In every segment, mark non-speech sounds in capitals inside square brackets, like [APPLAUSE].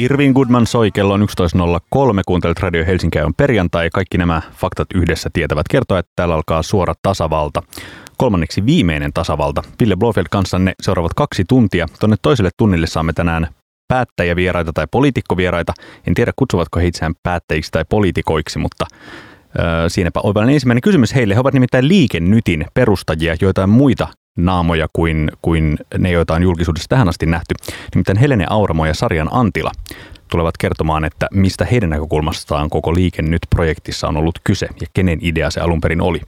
Irvin Goodman soi kello on 11.03. Kuuntelet Radio Helsinki on perjantai. Kaikki nämä faktat yhdessä tietävät kertoa, että täällä alkaa suora tasavalta. Kolmanneksi viimeinen tasavalta. Ville Blofeld kanssanne seuraavat kaksi tuntia. Tuonne toiselle tunnille saamme tänään päättäjävieraita tai poliitikkovieraita. En tiedä, kutsuvatko he itseään päättäjiksi tai poliitikoiksi, mutta siinäpä oivallinen ensimmäinen kysymys heille. He ovat nimittäin liikennytin perustajia, joitain muita naamoja kuin, kuin ne, joita on julkisuudessa tähän asti nähty. Nimittäin Helene Auramo ja Sarjan Antila tulevat kertomaan, että mistä heidän näkökulmastaan koko Liike Nyt-projektissa on ollut kyse ja kenen idea se alun perin oli.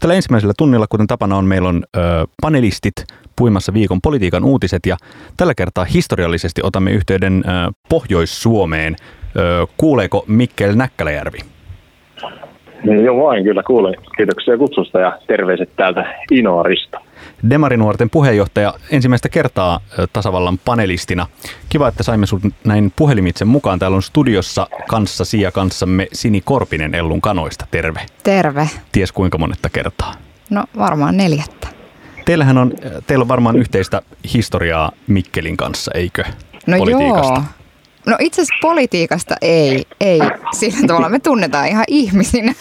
Tällä ensimmäisellä tunnilla, kuten tapana on, meillä on ö, panelistit puimassa viikon politiikan uutiset ja tällä kertaa historiallisesti otamme yhteyden ö, Pohjois-Suomeen. Ö, kuuleeko Mikkel Näkkäläjärvi? Joo vain, kyllä kuulen. Kiitoksia kutsusta ja terveiset täältä Inoarista. Demarinuorten puheenjohtaja ensimmäistä kertaa tasavallan panelistina. Kiva, että saimme sinut näin puhelimitse mukaan. Täällä on studiossa kanssasi ja kanssamme Sini Korpinen Ellun kanoista. Terve. Terve. Ties kuinka monetta kertaa? No varmaan neljättä. Teillähän on, teillä on varmaan yhteistä historiaa Mikkelin kanssa, eikö? No joo, No itse asiassa politiikasta ei, ei sillä tavalla. Me tunnetaan ihan ihmisinä.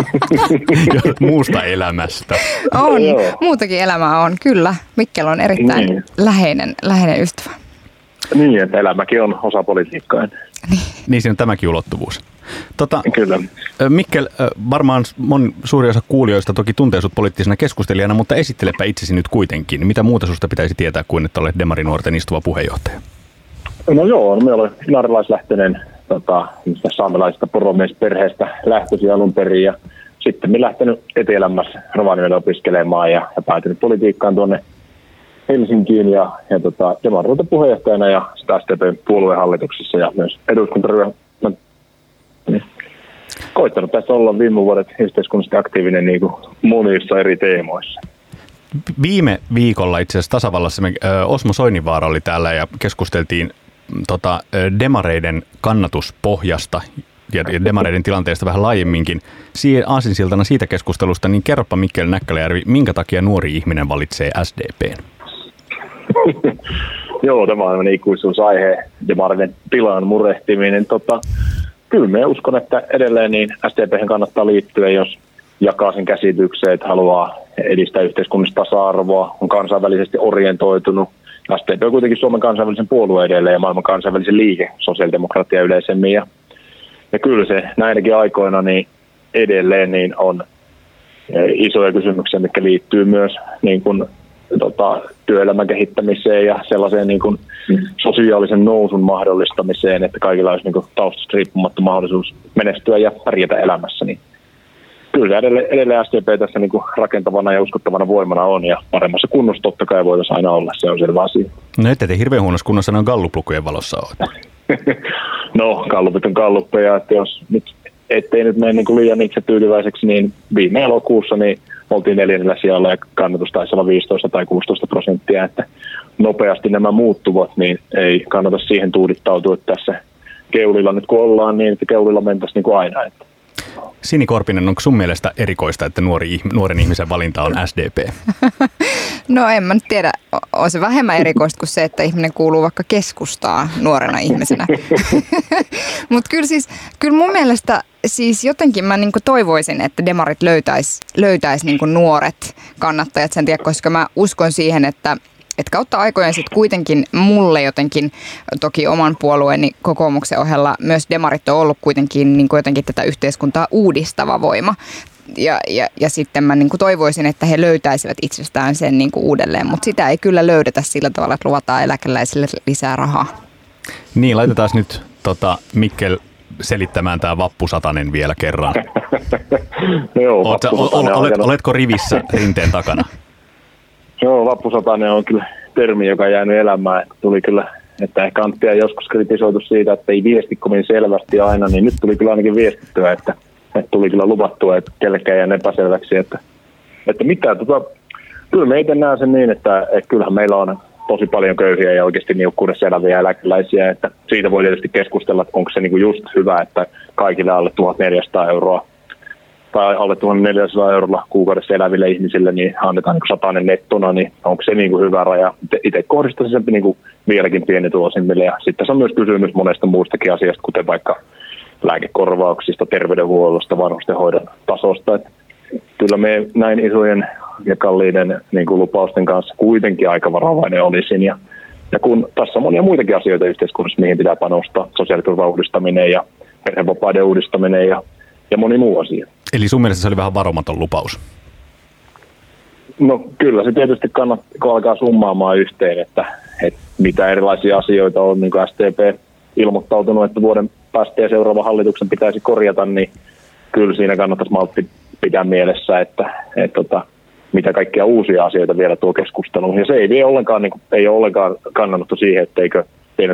[LAUGHS] Muusta elämästä. On, muutakin elämää on, kyllä. Mikkel on erittäin niin. läheinen, läheinen ystävä. Niin, että elämäkin on osa politiikkaa. Niin, niin siinä on tämäkin ulottuvuus. Tota, Kyllä. Mikkel, varmaan mon, suuri osa kuulijoista toki tuntee sinut poliittisena keskustelijana, mutta esittelepä itsesi nyt kuitenkin. Mitä muuta sinusta pitäisi tietää kuin, että olet Demarinuorten istuva puheenjohtaja? No joo, no me olen inarilaislähtöinen tota, saamelaisesta poromiesperheestä lähtöisin alun perin ja sitten me lähtenyt etelämässä Rovaniemellä opiskelemaan ja, ja päätynyt politiikkaan tuonne Helsinkiin ja, ja tota, Demaruuta puheenjohtajana ja sitä STPn puoluehallituksessa ja myös eduskuntaryhmän niin, koittanut tässä olla viime vuodet yhteiskunnallisesti aktiivinen niin kuin monissa eri teemoissa. Viime viikolla itse asiassa tasavallassa me, Osmo Soininvaara oli täällä ja keskusteltiin tota, demareiden kannatuspohjasta ja, demareiden tilanteesta vähän laajemminkin. Aasinsiltana siitä keskustelusta, niin kerropa Mikkel Näkkäläjärvi, minkä takia nuori ihminen valitsee SDPn? [LAUGHS] Joo, tämä on ikuisuusaihe, demareiden tilan murehtiminen. Tota, kyllä me uskon, että edelleen niin SDPhen kannattaa liittyä, jos jakaa sen käsitykseen, että haluaa edistää yhteiskunnallista tasa-arvoa, on kansainvälisesti orientoitunut, SDP on kuitenkin Suomen kansainvälisen puolueen edelleen ja maailman kansainvälisen liike, sosiaalidemokratia yleisemmin. Ja, ja kyllä se näinäkin aikoina niin edelleen niin on eh, isoja kysymyksiä, mitkä liittyy myös niin kuin, tota, työelämän kehittämiseen ja sellaiseen niin kuin, sosiaalisen nousun mahdollistamiseen, että kaikilla olisi niin kuin, taustasta riippumatta mahdollisuus menestyä ja pärjätä elämässä. Niin kyllä edelleen, edelleen SDP tässä niin kuin rakentavana ja uskottavana voimana on ja paremmassa kunnossa totta kai voitaisiin aina olla, se on selvä asia. No ette te hirveän huonossa kunnossa noin galluplukujen valossa ole. [LAUGHS] no gallupit on galluppeja, että jos nyt ettei nyt mene niin kuin liian itse tyytyväiseksi, niin viime elokuussa niin oltiin neljännellä sijalla ja kannatus taisi olla 15 tai 16 prosenttia, että nopeasti nämä muuttuvat, niin ei kannata siihen tuudittautua, että tässä keulilla nyt kun ollaan, niin että keulilla mentäisiin niin kuin aina. Että Sini Korpinen, onko sun mielestä erikoista, että nuori, nuoren ihmisen valinta on SDP? [LAUGHS] No en mä nyt tiedä. On se vähemmän erikoista kuin se, että ihminen kuuluu vaikka keskustaa nuorena ihmisenä. [LAUGHS] Mutta kyllä siis, kyllä mun mielestä siis jotenkin mä niin toivoisin, että demarit löytäisi löytäis niin nuoret kannattajat sen tiedä, koska mä uskon siihen, että että kautta aikojen sitten kuitenkin mulle jotenkin, toki oman puolueeni kokoomuksen ohella, myös demarit on ollut kuitenkin niin kuin jotenkin tätä yhteiskuntaa uudistava voima. Ja, ja, ja sitten mä niin kuin toivoisin, että he löytäisivät itsestään sen niin kuin uudelleen, mutta sitä ei kyllä löydetä sillä tavalla, että luvataan eläkeläisille lisää rahaa. Niin, laitetaan nyt tota, Mikkel selittämään tämä vappusatanen vielä kerran. [LAUGHS] Joo, Olet, olet, oletko rivissä rinteen takana? [LAUGHS] Joo, vappusatainen on kyllä termi, joka on jäänyt elämään. Tuli kyllä, että ehkä Anttia joskus kritisoitu siitä, että ei viesti kovin selvästi aina, niin nyt tuli kyllä ainakin viestittyä, että, että tuli kyllä luvattua, että kellekään jää epäselväksi, että, että mitä, tota, kyllä me itse näen sen niin, että, että kyllähän meillä on tosi paljon köyhiä ja oikeasti niukkuudessa eläviä eläkeläisiä, että siitä voi tietysti keskustella, että onko se niinku just hyvä, että kaikille alle 1400 euroa tai alle 1400 eurolla kuukaudessa eläville ihmisille, niin annetaan niin satainen nettona, niin onko se niin kuin hyvä raja? Itse kohdistaisin sen niin kuin vieläkin pienituosimmille. Ja sitten se on myös kysymys monesta muustakin asiasta, kuten vaikka lääkekorvauksista, terveydenhuollosta, vanhustenhoidon tasosta. Että kyllä me näin isojen ja kalliiden niin kuin lupausten kanssa kuitenkin aika varovainen olisin. Ja, ja kun tässä on monia muitakin asioita yhteiskunnassa, mihin pitää panostaa, sosiaaliturvan uudistaminen ja perhevapaiden uudistaminen ja, ja moni muu asia. Eli sun mielestä se oli vähän varomaton lupaus? No kyllä se tietysti kannattaa, kun alkaa summaamaan yhteen, että, että mitä erilaisia asioita on, niin kuin STP ilmoittautunut, että vuoden päästä ja seuraavan hallituksen pitäisi korjata, niin kyllä siinä kannattaisi maltti pitää mielessä, että, että, että tota, mitä kaikkia uusia asioita vielä tuo keskusteluun. Ja se ei vie ollenkaan, niin kuin, ei ole ollenkaan kannanotto siihen, etteikö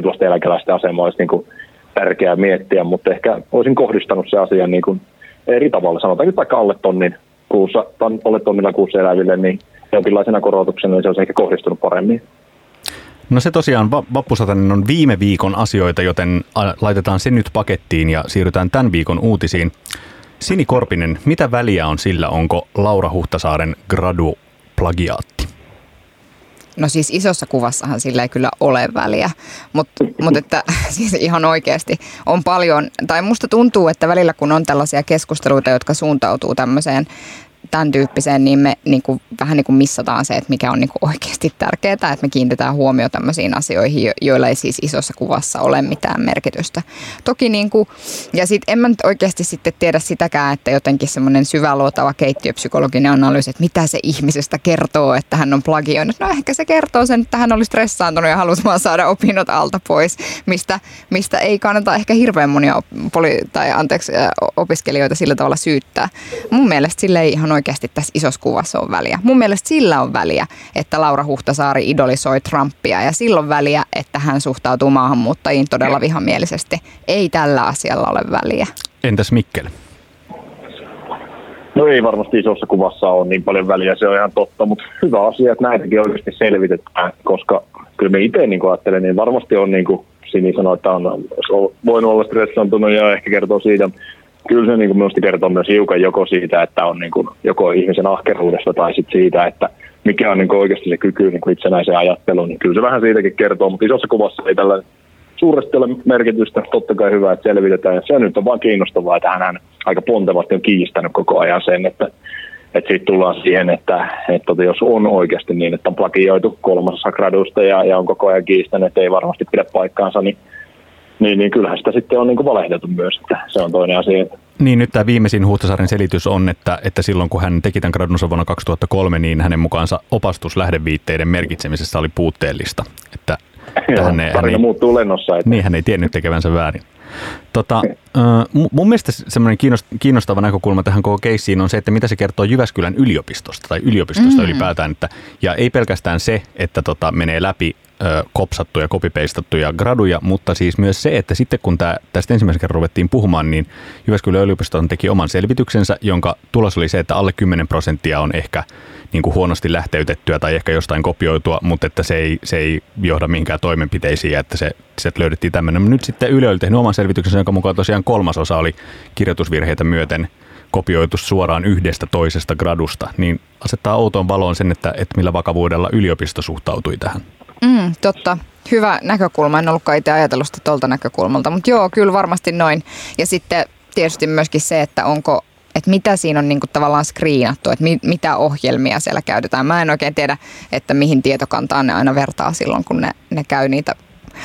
tuosta eläkeläisten asema olisi niin kuin, tärkeää miettiä, mutta ehkä olisin kohdistanut se asia niin kuin, eri tavalla. Sanotaan nyt vaikka alle tonnin kuussa, alle tonnilla kuussa eläville, niin jonkinlaisena korotuksena niin se olisi ehkä kohdistunut paremmin. No se tosiaan, vappusatanen on viime viikon asioita, joten laitetaan se nyt pakettiin ja siirrytään tämän viikon uutisiin. Sini Korpinen, mitä väliä on sillä, onko Laura Huhtasaaren gradu plagiaatti? No siis isossa kuvassahan sillä ei kyllä ole väliä, mutta mut että [LAUGHS] siis ihan oikeasti on paljon, tai musta tuntuu, että välillä kun on tällaisia keskusteluita, jotka suuntautuu tämmöiseen tämän tyyppiseen, niin me niin kuin, vähän niin kuin missataan se, että mikä on niin kuin oikeasti tärkeää, että me kiinnitetään huomio tämmöisiin asioihin, joilla ei siis isossa kuvassa ole mitään merkitystä. Toki niin kuin, ja sitten en mä nyt oikeasti sitten tiedä sitäkään, että jotenkin semmoinen syväluotava keittiöpsykologinen analyysi, että mitä se ihmisestä kertoo, että hän on plagioinut. No ehkä se kertoo sen, että hän oli stressaantunut ja halusi vaan saada opinnot alta pois, mistä, mistä ei kannata ehkä hirveän monia poli- tai anteeksi, opiskelijoita sillä tavalla syyttää. Mun mielestä sille ei ihan oikeasti tässä isossa kuvassa on väliä. Mun mielestä sillä on väliä, että Laura Huhtasaari idolisoi Trumpia ja silloin väliä, että hän suhtautuu maahanmuuttajiin todella vihamielisesti. Ei tällä asialla ole väliä. Entäs Mikkel? No ei varmasti isossa kuvassa ole niin paljon väliä, se on ihan totta, mutta hyvä asia, että näitäkin oikeasti selvitetään, koska kyllä me itse niin ajattelen, niin varmasti on niin kuin Sini sanoi, että on voinut olla stressantunut ja ehkä kertoo siitä, kyllä se niin kuin minusta kertoo myös hiukan joko siitä, että on niin kuin, joko ihmisen ahkeruudesta tai sitten siitä, että mikä on niin kuin oikeasti se kyky niin kuin itsenäiseen ajatteluun, niin kyllä se vähän siitäkin kertoo, mutta isossa kuvassa ei tällä suuresti ole merkitystä, totta kai hyvä, että selvitetään, ja se nyt on vaan kiinnostavaa, että hän aika pontevasti on kiistänyt koko ajan sen, että että sitten tullaan siihen, että, että tota, jos on oikeasti niin, että on plagioitu kolmasessa gradusta ja, ja on koko ajan kiistänyt, että ei varmasti pidä paikkaansa, niin niin, niin kyllähän sitä sitten on niin kuin valehdeltu myös, että se on toinen asia. Niin, nyt tämä viimeisin Huhtasaaren selitys on, että, että silloin kun hän teki tämän gradunsa vuonna 2003, niin hänen mukaansa opastus lähdeviitteiden merkitsemisessä oli puutteellista. Että, Joo, hän, ei, hän ei, muuttuu lennossa. Että... Niin, hän ei tiennyt tekevänsä väärin. Tota, mun mielestä semmoinen kiinnostava näkökulma tähän koko keissiin on se, että mitä se kertoo Jyväskylän yliopistosta tai yliopistosta mm. ylipäätään. Että, ja ei pelkästään se, että tota, menee läpi kopsattuja, kopipeistattuja graduja, mutta siis myös se, että sitten kun tää, tästä ensimmäisen kerran ruvettiin puhumaan, niin Jyväskylän yliopisto teki oman selvityksensä, jonka tulos oli se, että alle 10 prosenttia on ehkä niin kuin huonosti lähteytettyä tai ehkä jostain kopioitua, mutta että se ei, se ei johda mihinkään toimenpiteisiin että se, se löydettiin tämmöinen. Nyt sitten Yle oli tehnyt oman selvityksensä, jonka mukaan tosiaan kolmasosa oli kirjoitusvirheitä myöten kopioitu suoraan yhdestä toisesta gradusta, niin asettaa outoon valoon sen, että, että millä vakavuudella yliopisto suhtautui tähän. Mm, totta. Hyvä näkökulma. En ollutkaan itse ajatellut sitä tuolta näkökulmalta, mutta joo, kyllä varmasti noin. Ja sitten tietysti myöskin se, että onko että mitä siinä on niinku tavallaan screenattu, että mi, mitä ohjelmia siellä käytetään. Mä en oikein tiedä, että mihin tietokantaan ne aina vertaa silloin, kun ne, ne käy niitä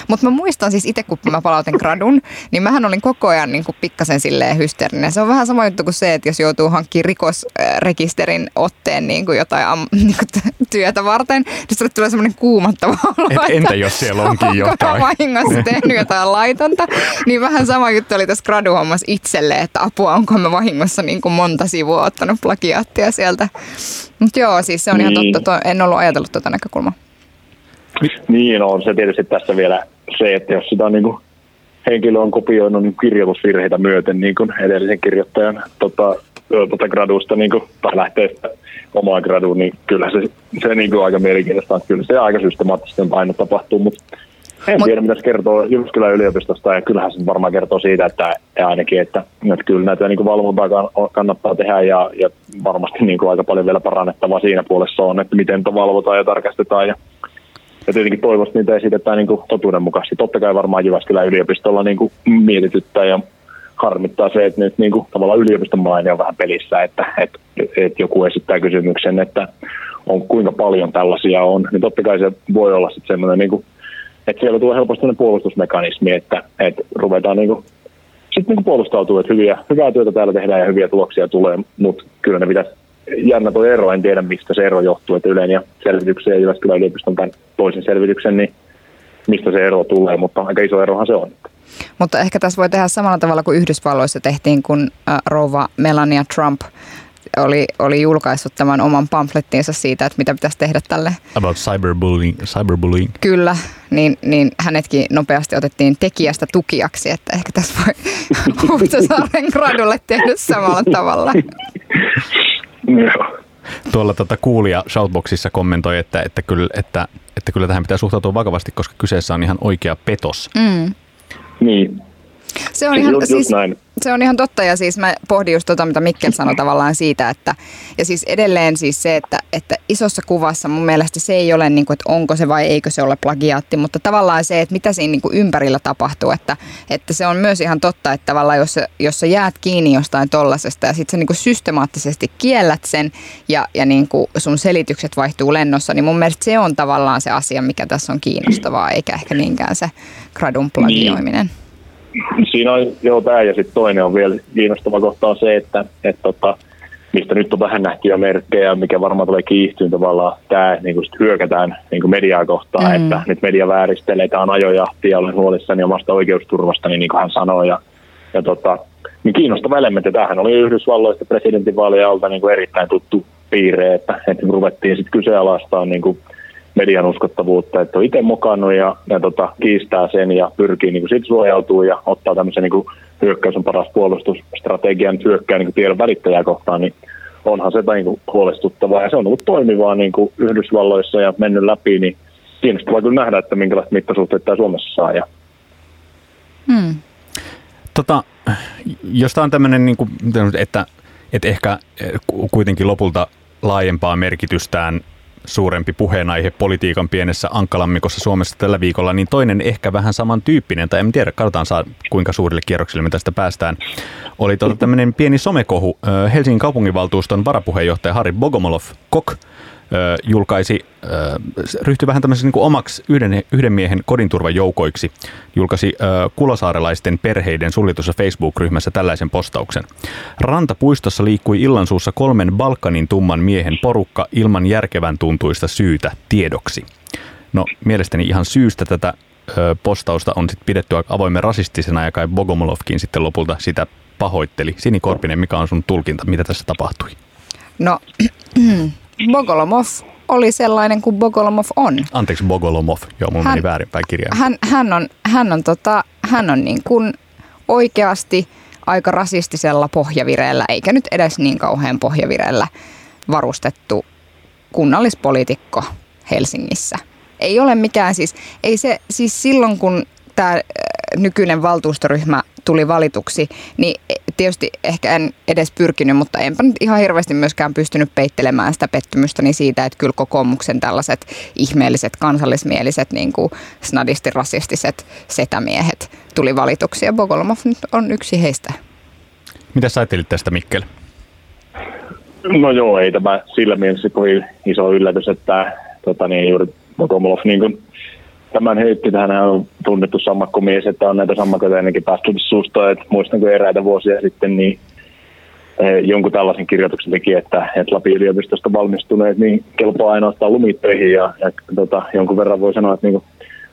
mutta mä muistan siis itse, kun mä palautin gradun, niin mähän olin koko ajan niin kuin pikkasen silleen hysteerinen. Se on vähän sama juttu kuin se, että jos joutuu hankkimaan rikosrekisterin otteen niin kuin jotain am, [LAUGHS] niin kuin työtä varten, niin sulle tulee semmoinen kuumattava olo. Et, entä jos siellä onkin jotain? vahingossa [LAUGHS] tehnyt jotain laitonta. Niin vähän sama juttu oli tässä graduhommassa itselle, että apua, onko mä vahingossa niin kuin monta sivua ottanut plagiaattia sieltä. Mutta joo, siis se on niin. ihan totta. En ollut ajatellut tuota näkökulmaa. Niin on se tietysti tässä vielä se, että jos sitä niin kuin henkilö on kopioinut niin kirjoitusvirheitä myöten niin kuin edellisen kirjoittajan tota, tota gradusta niin kuin, tai lähteestä omaa graduun, niin kyllä se, se niin kuin aika mielenkiintoista on. Kyllä se aika systemaattisesti aina tapahtuu, mutta En Mut, tiedä, mitä se kertoo Jyväskylän yliopistosta, ja kyllähän se varmaan kertoo siitä, että ainakin, että, että kyllä näitä niin kuin valvontaa kannattaa tehdä, ja, ja varmasti niin kuin aika paljon vielä parannettavaa siinä puolessa on, että miten valvotaan ja tarkastetaan, ja, ja tietenkin toivosti niitä esitetään niin totuudenmukaisesti. Totta kai varmaan Jyväskylän yliopistolla niin mietityttää ja harmittaa se, että nyt niin kuin, tavallaan yliopiston maine on vähän pelissä, että, että, että joku esittää kysymyksen, että on kuinka paljon tällaisia on, niin totta kai se voi olla sitten semmoinen, niin että siellä tulee helposti puolustusmekanismi, että, että ruvetaan niin kuin, sitten niin puolustautuu, että hyviä, hyvää työtä täällä tehdään ja hyviä tuloksia tulee, mutta kyllä ne pitäisi jännä tuo ero, en tiedä mistä se ero johtuu, että Ylen ja selvityksen ja Jyväskylän yliopiston tämän toisen selvityksen, niin mistä se ero tulee, mutta aika iso erohan se on. Mutta ehkä tässä voi tehdä samalla tavalla kuin Yhdysvalloissa tehtiin, kun rouva Melania Trump oli, oli julkaissut tämän oman pamflettiinsa siitä, että mitä pitäisi tehdä tälle. About cyberbullying. cyberbullying. Kyllä, niin, niin hänetkin nopeasti otettiin tekijästä tukijaksi, että ehkä tässä voi [LAUGHS] Huhtasaaren gradulle tehdä samalla tavalla. [LAUGHS] Tuolla tota kuulija Shoutboxissa kommentoi, että, että, kyllä, että, että kyllä tähän pitää suhtautua vakavasti, koska kyseessä on ihan oikea petos. Mm. Niin. Se on, ihan, just, siis, näin. Se on ihan totta ja siis mä pohdin just tota, mitä Mikkel sanoi tavallaan siitä, että ja siis edelleen siis se, että, että isossa kuvassa mun mielestä se ei ole niin kuin, että onko se vai eikö se ole plagiaatti, mutta tavallaan se, että mitä siinä niin kuin ympärillä tapahtuu, että, että se on myös ihan totta, että tavallaan jos, jos sä jäät kiinni jostain tollasesta ja sitten sä niin kuin systemaattisesti kiellät sen ja, ja niin kuin sun selitykset vaihtuu lennossa, niin mun mielestä se on tavallaan se asia, mikä tässä on kiinnostavaa, eikä ehkä niinkään se gradun plagioiminen. Niin siinä on joo tämä ja sitten toinen on vielä kiinnostava kohta on se, että, että tota, mistä nyt on vähän nähtyjä merkkejä, mikä varmaan tulee kiihtyyn tavallaan, tämä niin hyökätään niin kuin mediaa kohtaan, mm. että nyt media vääristelee, tämä on ajojahti ja olen huolissani omasta oikeusturvasta, niin, niin kuin hän sanoi. Ja, ja tota, niin kiinnostava elementti. Tämähän oli Yhdysvalloista presidentinvaalien alta niin kuin erittäin tuttu piirre, että, että ruvettiin sitten kyseenalaistaan niin kuin median uskottavuutta, että on itse mukannut ja, ja tota, kiistää sen ja pyrkii niin sitten suojautuu ja ottaa tämmöisen niin hyökkäys on paras puolustusstrategian hyökkää niin tiedon välittäjää kohtaan, niin onhan se niin kuin huolestuttavaa ja se on ollut toimivaa niin kuin Yhdysvalloissa ja mennyt läpi, niin kiinnostavaa kyllä nähdä, että minkälaiset mittasuhteet tämä Suomessa saa. Ja... Hmm. Tota, jos tämä on tämmöinen, niin kuin, että, että ehkä kuitenkin lopulta laajempaa merkitystään suurempi puheenaihe politiikan pienessä ankkalammikossa Suomessa tällä viikolla, niin toinen ehkä vähän samantyyppinen, tai en tiedä, katsotaan saa, kuinka suurille kierroksille me tästä päästään, oli tuota tämmöinen pieni somekohu. Helsingin kaupunginvaltuuston varapuheenjohtaja Harri Bogomolov Kok julkaisi, ryhtyi vähän tämmöisen niin omaksi yhden, yhden miehen kodinturvajoukoiksi, julkaisi kulosaarelaisten perheiden suljetussa Facebook-ryhmässä tällaisen postauksen. Rantapuistossa liikkui illansuussa kolmen Balkanin tumman miehen porukka ilman järkevän tuntuista syytä tiedoksi. No mielestäni ihan syystä tätä postausta on sitten pidetty avoimen rasistisena ja kai Bogomolovkin sitten lopulta sitä pahoitteli. Sini Korpinen, mikä on sun tulkinta, mitä tässä tapahtui? No Bogolomov oli sellainen kuin Bogolomov on. Anteeksi Bogolomov, joo mun hän, meni väärinpäin kirjaan. Hän, hän on, hän on, tota, hän on niin kuin oikeasti aika rasistisella pohjavireellä, eikä nyt edes niin kauhean pohjavireellä varustettu kunnallispoliitikko Helsingissä. Ei ole mikään siis, ei se, siis silloin kun tämä nykyinen valtuustoryhmä tuli valituksi, niin tietysti ehkä en edes pyrkinyt, mutta enpä nyt ihan hirveästi myöskään pystynyt peittelemään sitä pettymystäni siitä, että kyllä kokoomuksen tällaiset ihmeelliset, kansallismieliset, niin kuin snadisti rasistiset setämiehet tuli valituksi ja Bogolomov nyt on yksi heistä. Mitä sä ajattelit tästä Mikkel? No joo, ei tämä sillä mielessä kovin iso yllätys, että tota niin, juuri Bogomolov niin kuin tämän heitti. Hän on tunnettu sammakkomies, että on näitä sammakoita ennenkin päästy suusta. Että muistan, kun eräitä vuosia sitten niin eh, jonkun tällaisen kirjoituksen teki, että, että Lapin yliopistosta valmistuneet niin kelpaa ainoastaan lumitöihin ja, ja tota, jonkun verran voi sanoa, että niin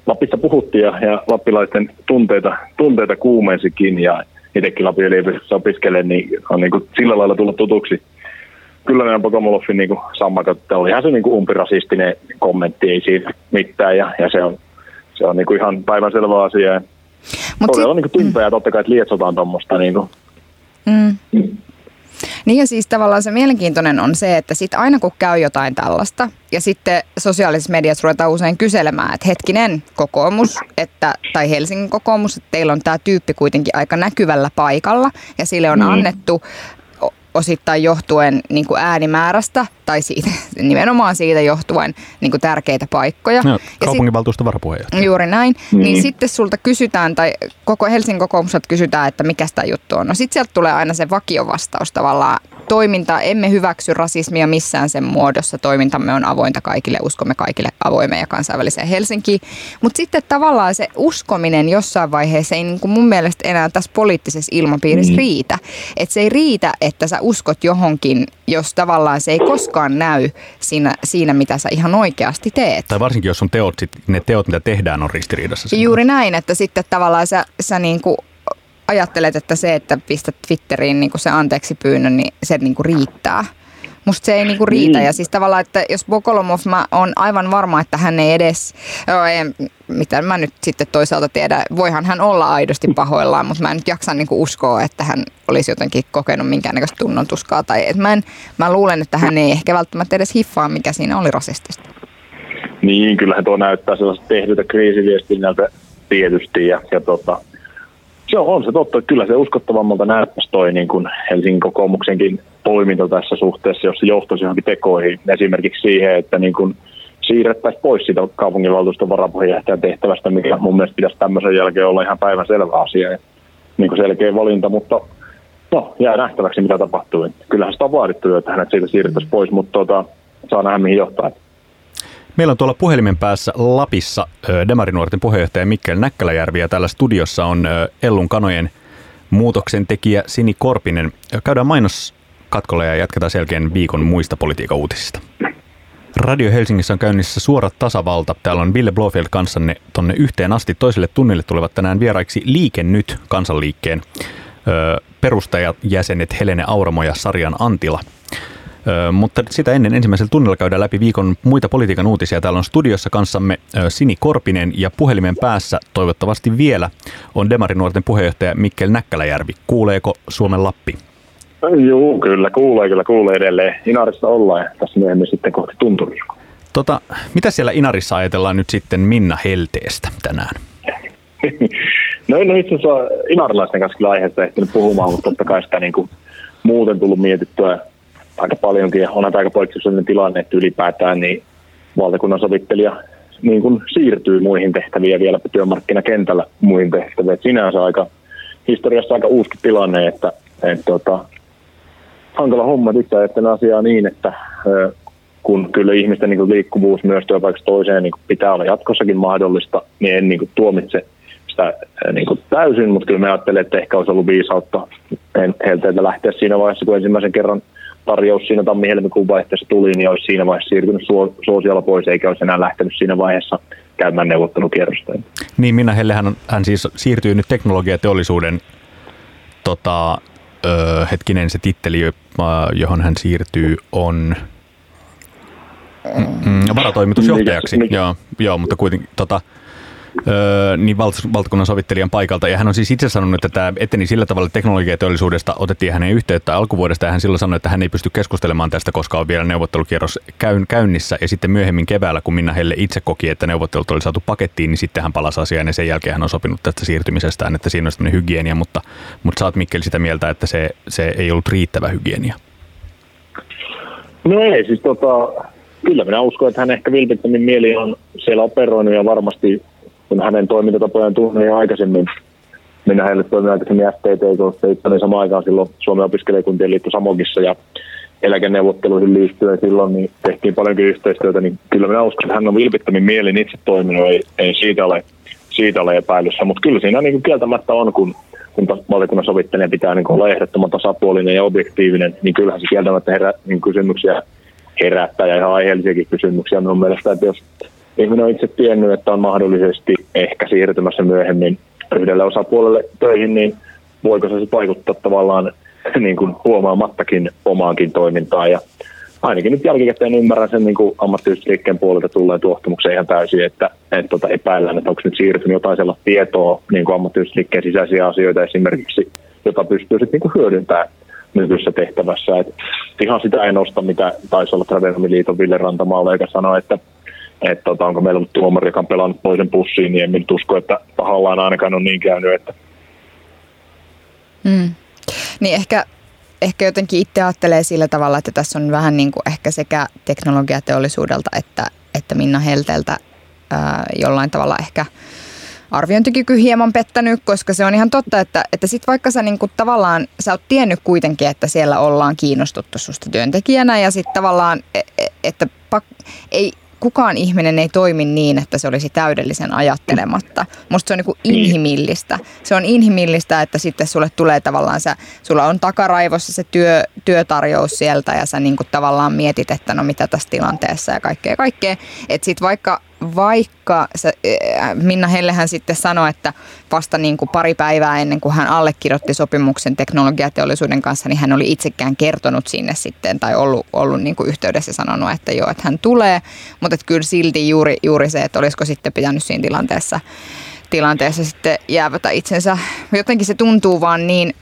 Lapissa puhuttiin ja, ja lappilaisten tunteita, tunteita kuumensikin ja itsekin Lapin yliopistossa opiskelen, niin on niin kuin sillä lailla tullut tutuksi. Kyllä nämä Pokomolovin niin sammakot, ihan se niin kuin umpirasistinen kommentti, ei siitä mitään ja, ja se on se on niinku ihan päivänselvä asia. Mut Todella sit... niinku tympää mm. totta kai, että lietsotaan tuommoista. Niinku. Mm. Niin ja siis tavallaan se mielenkiintoinen on se, että sit aina kun käy jotain tällaista ja sitten sosiaalisessa mediassa ruvetaan usein kyselemään, että hetkinen kokoomus että, tai Helsingin kokoomus, että teillä on tämä tyyppi kuitenkin aika näkyvällä paikalla ja sille on mm. annettu osittain johtuen niin kuin äänimäärästä tai siitä, [LAUGHS] nimenomaan siitä johtuen niin kuin tärkeitä paikkoja. No, kaupunginvaltuuston varapuheenjohtaja. Juuri näin. Niin. niin sitten sulta kysytään, tai koko Helsingin kokoomuksesta kysytään, että mikä tämä juttu on. No sitten sieltä tulee aina se vakiovastaus tavallaan. Toiminta, emme hyväksy rasismia missään sen muodossa. Toimintamme on avointa kaikille, uskomme kaikille avoimeen ja kansainväliseen Helsinkiin. Mutta sitten tavallaan se uskominen jossain vaiheessa ei niin kuin mun mielestä enää tässä poliittisessa ilmapiirissä mm. riitä. Että se ei riitä, että sä uskot johonkin, jos tavallaan se ei koskaan näy siinä, siinä mitä sä ihan oikeasti teet. Tai varsinkin, jos on teot, sit ne teot, mitä tehdään, on ristiriidassa. Juuri näin, että sitten tavallaan sä, sä niin kuin ajattelet, että se, että pistät Twitteriin niin kuin se anteeksi pyynnön, niin se niin kuin riittää. Musta se ei niinku riitä. Mm. Ja siis tavallaan, että jos Bokolomov, mä on aivan varma, että hän ei edes, joo, ei, mitä mä nyt sitten toisaalta tiedä, voihan hän olla aidosti pahoillaan, mutta mä en nyt jaksa niinku uskoa, että hän olisi jotenkin kokenut minkäännäköistä tunnon tuskaa. Tai, että mä, en, mä luulen, että hän ei ehkä välttämättä edes hiffaa, mikä siinä oli rasistista. Niin, kyllähän tuo näyttää sellaista tehdyltä kriisiviestinnältä tietysti. Ja, ja tota, se on, se totta, kyllä se uskottavammalta näyttäisi toi niin kuin Helsingin kokoomuksenkin toiminta tässä suhteessa, jos se johtaisi johonkin tekoihin. Esimerkiksi siihen, että niin kuin siirrettäisiin pois siitä kaupunginvaltuuston varapuheenjohtajan tehtävästä, mikä mun mielestä pitäisi tämmöisen jälkeen olla ihan päivän selvä asia. Ja niin kuin selkeä valinta, mutta no, jää nähtäväksi, mitä tapahtuu. Kyllähän sitä on vaadittu jo, että hänet siitä siirrettäisiin pois, mutta tota, saa nähdä, mihin johtaa. Meillä on tuolla puhelimen päässä Lapissa Demarinuorten puheenjohtaja Mikkel Näkkäläjärvi ja täällä studiossa on Ellun kanojen muutoksen tekijä Sini Korpinen. Käydään mainos katkolla ja jatketaan selkeän viikon muista politiikan uutisista. Radio Helsingissä on käynnissä suora tasavalta. Täällä on Ville Blofeld kanssanne tonne yhteen asti. Toiselle tunnille tulevat tänään vieraiksi Liike Nyt kansanliikkeen perustajajäsenet Helene Auramo ja Sarjan Antila – mutta sitä ennen ensimmäisellä tunnilla käydään läpi viikon muita politiikan uutisia. Täällä on studiossa kanssamme Sini Korpinen ja puhelimen päässä toivottavasti vielä on Demarinuorten puheenjohtaja Mikkel Näkkäläjärvi. Kuuleeko Suomen Lappi? Joo, kyllä kuulee, kyllä kuulee edelleen. Inarissa ollaan ja tässä myöhemmin sitten kohti tunturia. Tota, mitä siellä Inarissa ajatellaan nyt sitten Minna Helteestä tänään? [LAUGHS] no en ole itse asiassa inarilaisten kanssa kyllä aiheesta ehtinyt puhumaan, mutta totta kai sitä niin kuin muuten tullut mietittyä aika paljonkin on aika poikkeuksellinen tilanne, että ylipäätään niin valtakunnan sovittelija niin kuin siirtyy muihin tehtäviin ja vielä työmarkkinakentällä muihin tehtäviin. Et sinänsä aika historiassa aika uusi tilanne, että, että tota, hankala homma itse ajattelen asiaa niin, että kun kyllä ihmisten niin kuin liikkuvuus myös työpaikasta toiseen niin kuin pitää olla jatkossakin mahdollista, niin en niin kuin tuomitse sitä niin kuin täysin, mutta kyllä me ajattelen, että ehkä olisi ollut viisautta heiltä lähteä siinä vaiheessa, kun ensimmäisen kerran – tarjous siinä tammi-helmikuun vaihteessa tuli, niin olisi siinä vaiheessa siirtynyt suosiolla pois, eikä olisi enää lähtenyt siinä vaiheessa käymään neuvottelukierrosta. Niin, Minna Hellehän hän siis siirtyy nyt teknologiateollisuuden tota, ö, hetkinen se titteli, johon hän siirtyy, on mm, mm varatoimitusjohtajaksi. Mikä, mikä? Joo, joo, mutta kuitenkin tota, öö, niin valt- valtakunnan sovittelijan paikalta. Ja hän on siis itse sanonut, että tämä eteni sillä tavalla, että teknologiateollisuudesta otettiin hänen yhteyttä alkuvuodesta. Ja hän silloin sanoi, että hän ei pysty keskustelemaan tästä, koska on vielä neuvottelukierros käyn, käynnissä. Ja sitten myöhemmin keväällä, kun Minna Helle itse koki, että neuvottelut oli saatu pakettiin, niin sitten hän palasi asiaan ja sen jälkeen hän on sopinut tästä siirtymisestään, että siinä on tämmöinen hygienia. Mutta, mutta sä oot Mikkel sitä mieltä, että se, se ei ollut riittävä hygienia. No ei, siis tota, kyllä minä uskon, että hän ehkä vilpittömin mieli on siellä operoinut ja varmasti kun hänen toimintatapojaan tunnen jo aikaisemmin. Minä heille toimin aikaisemmin FTT, koska itse olin samaan aikaan silloin Suomen opiskelijakuntien liitto Samogissa ja eläkeneuvotteluihin liittyen silloin niin tehtiin paljonkin yhteistyötä, niin kyllä minä uskon, että hän on vilpittömin mielin itse toiminut, ei, ei siitä ole, siitä ole epäilyssä, mutta kyllä siinä niin kuin kieltämättä on, kun, kun valiokunnan sovittelija pitää niin olla ehdottoman tasapuolinen ja objektiivinen, niin kyllähän se kieltämättä herää niin kysymyksiä herättää ja ihan aiheellisiakin kysymyksiä minun mielestä, että jos ihminen on itse tiennyt, että on mahdollisesti ehkä siirtymässä myöhemmin yhdelle osapuolelle töihin, niin voiko se vaikuttaa tavallaan [LAUGHS] niin kuin huomaamattakin omaankin toimintaan. Ja ainakin nyt jälkikäteen ymmärrän sen niin kuin ammattiyhdistysliikkeen puolelta tulleen tuottamuksen ihan täysin, että, että tota epäillään, että onko nyt siirtynyt jotain sellaista tietoa niin kuin ammattiyhdistysliikkeen sisäisiä asioita esimerkiksi, jota pystyy sitten niin hyödyntämään nykyisessä tehtävässä. Et ihan sitä en nosta, mitä taisi olla Tradenomiliiton Ville Rantamaalle, joka sanoi, että että tota, onko meillä ollut tuomari, joka on pelannut toisen pussiin, niin en nyt usko, että tahallaan ainakaan on niin käynyt. Että... Mm. Niin ehkä, ehkä jotenkin itse ajattelee sillä tavalla, että tässä on vähän niin kuin ehkä sekä teknologiateollisuudelta että, että Minna Helteltä ää, jollain tavalla ehkä arviointikyky hieman pettänyt, koska se on ihan totta, että, että sit vaikka sä niinku tavallaan, sä oot tiennyt kuitenkin, että siellä ollaan kiinnostuttu susta työntekijänä ja sitten tavallaan, e, e, että pak, ei, kukaan ihminen ei toimi niin, että se olisi täydellisen ajattelematta. Musta se on niin inhimillistä. Se on inhimillistä, että sitten sulle tulee tavallaan, sä, sulla on takaraivossa se työ, työtarjous sieltä ja sä niin kuin tavallaan mietit, että no mitä tässä tilanteessa ja kaikkea kaikkea. Että sitten vaikka vaikka se, Minna Hellehän sitten sanoi, että vasta niin kuin pari päivää ennen kuin hän allekirjoitti sopimuksen teknologiateollisuuden kanssa, niin hän oli itsekään kertonut sinne sitten tai ollut, ollut niin kuin yhteydessä sanonut, että joo, että hän tulee. Mutta että kyllä silti juuri, juuri se, että olisiko sitten pitänyt siinä tilanteessa, tilanteessa sitten jäävätä itsensä. Jotenkin se tuntuu vaan niin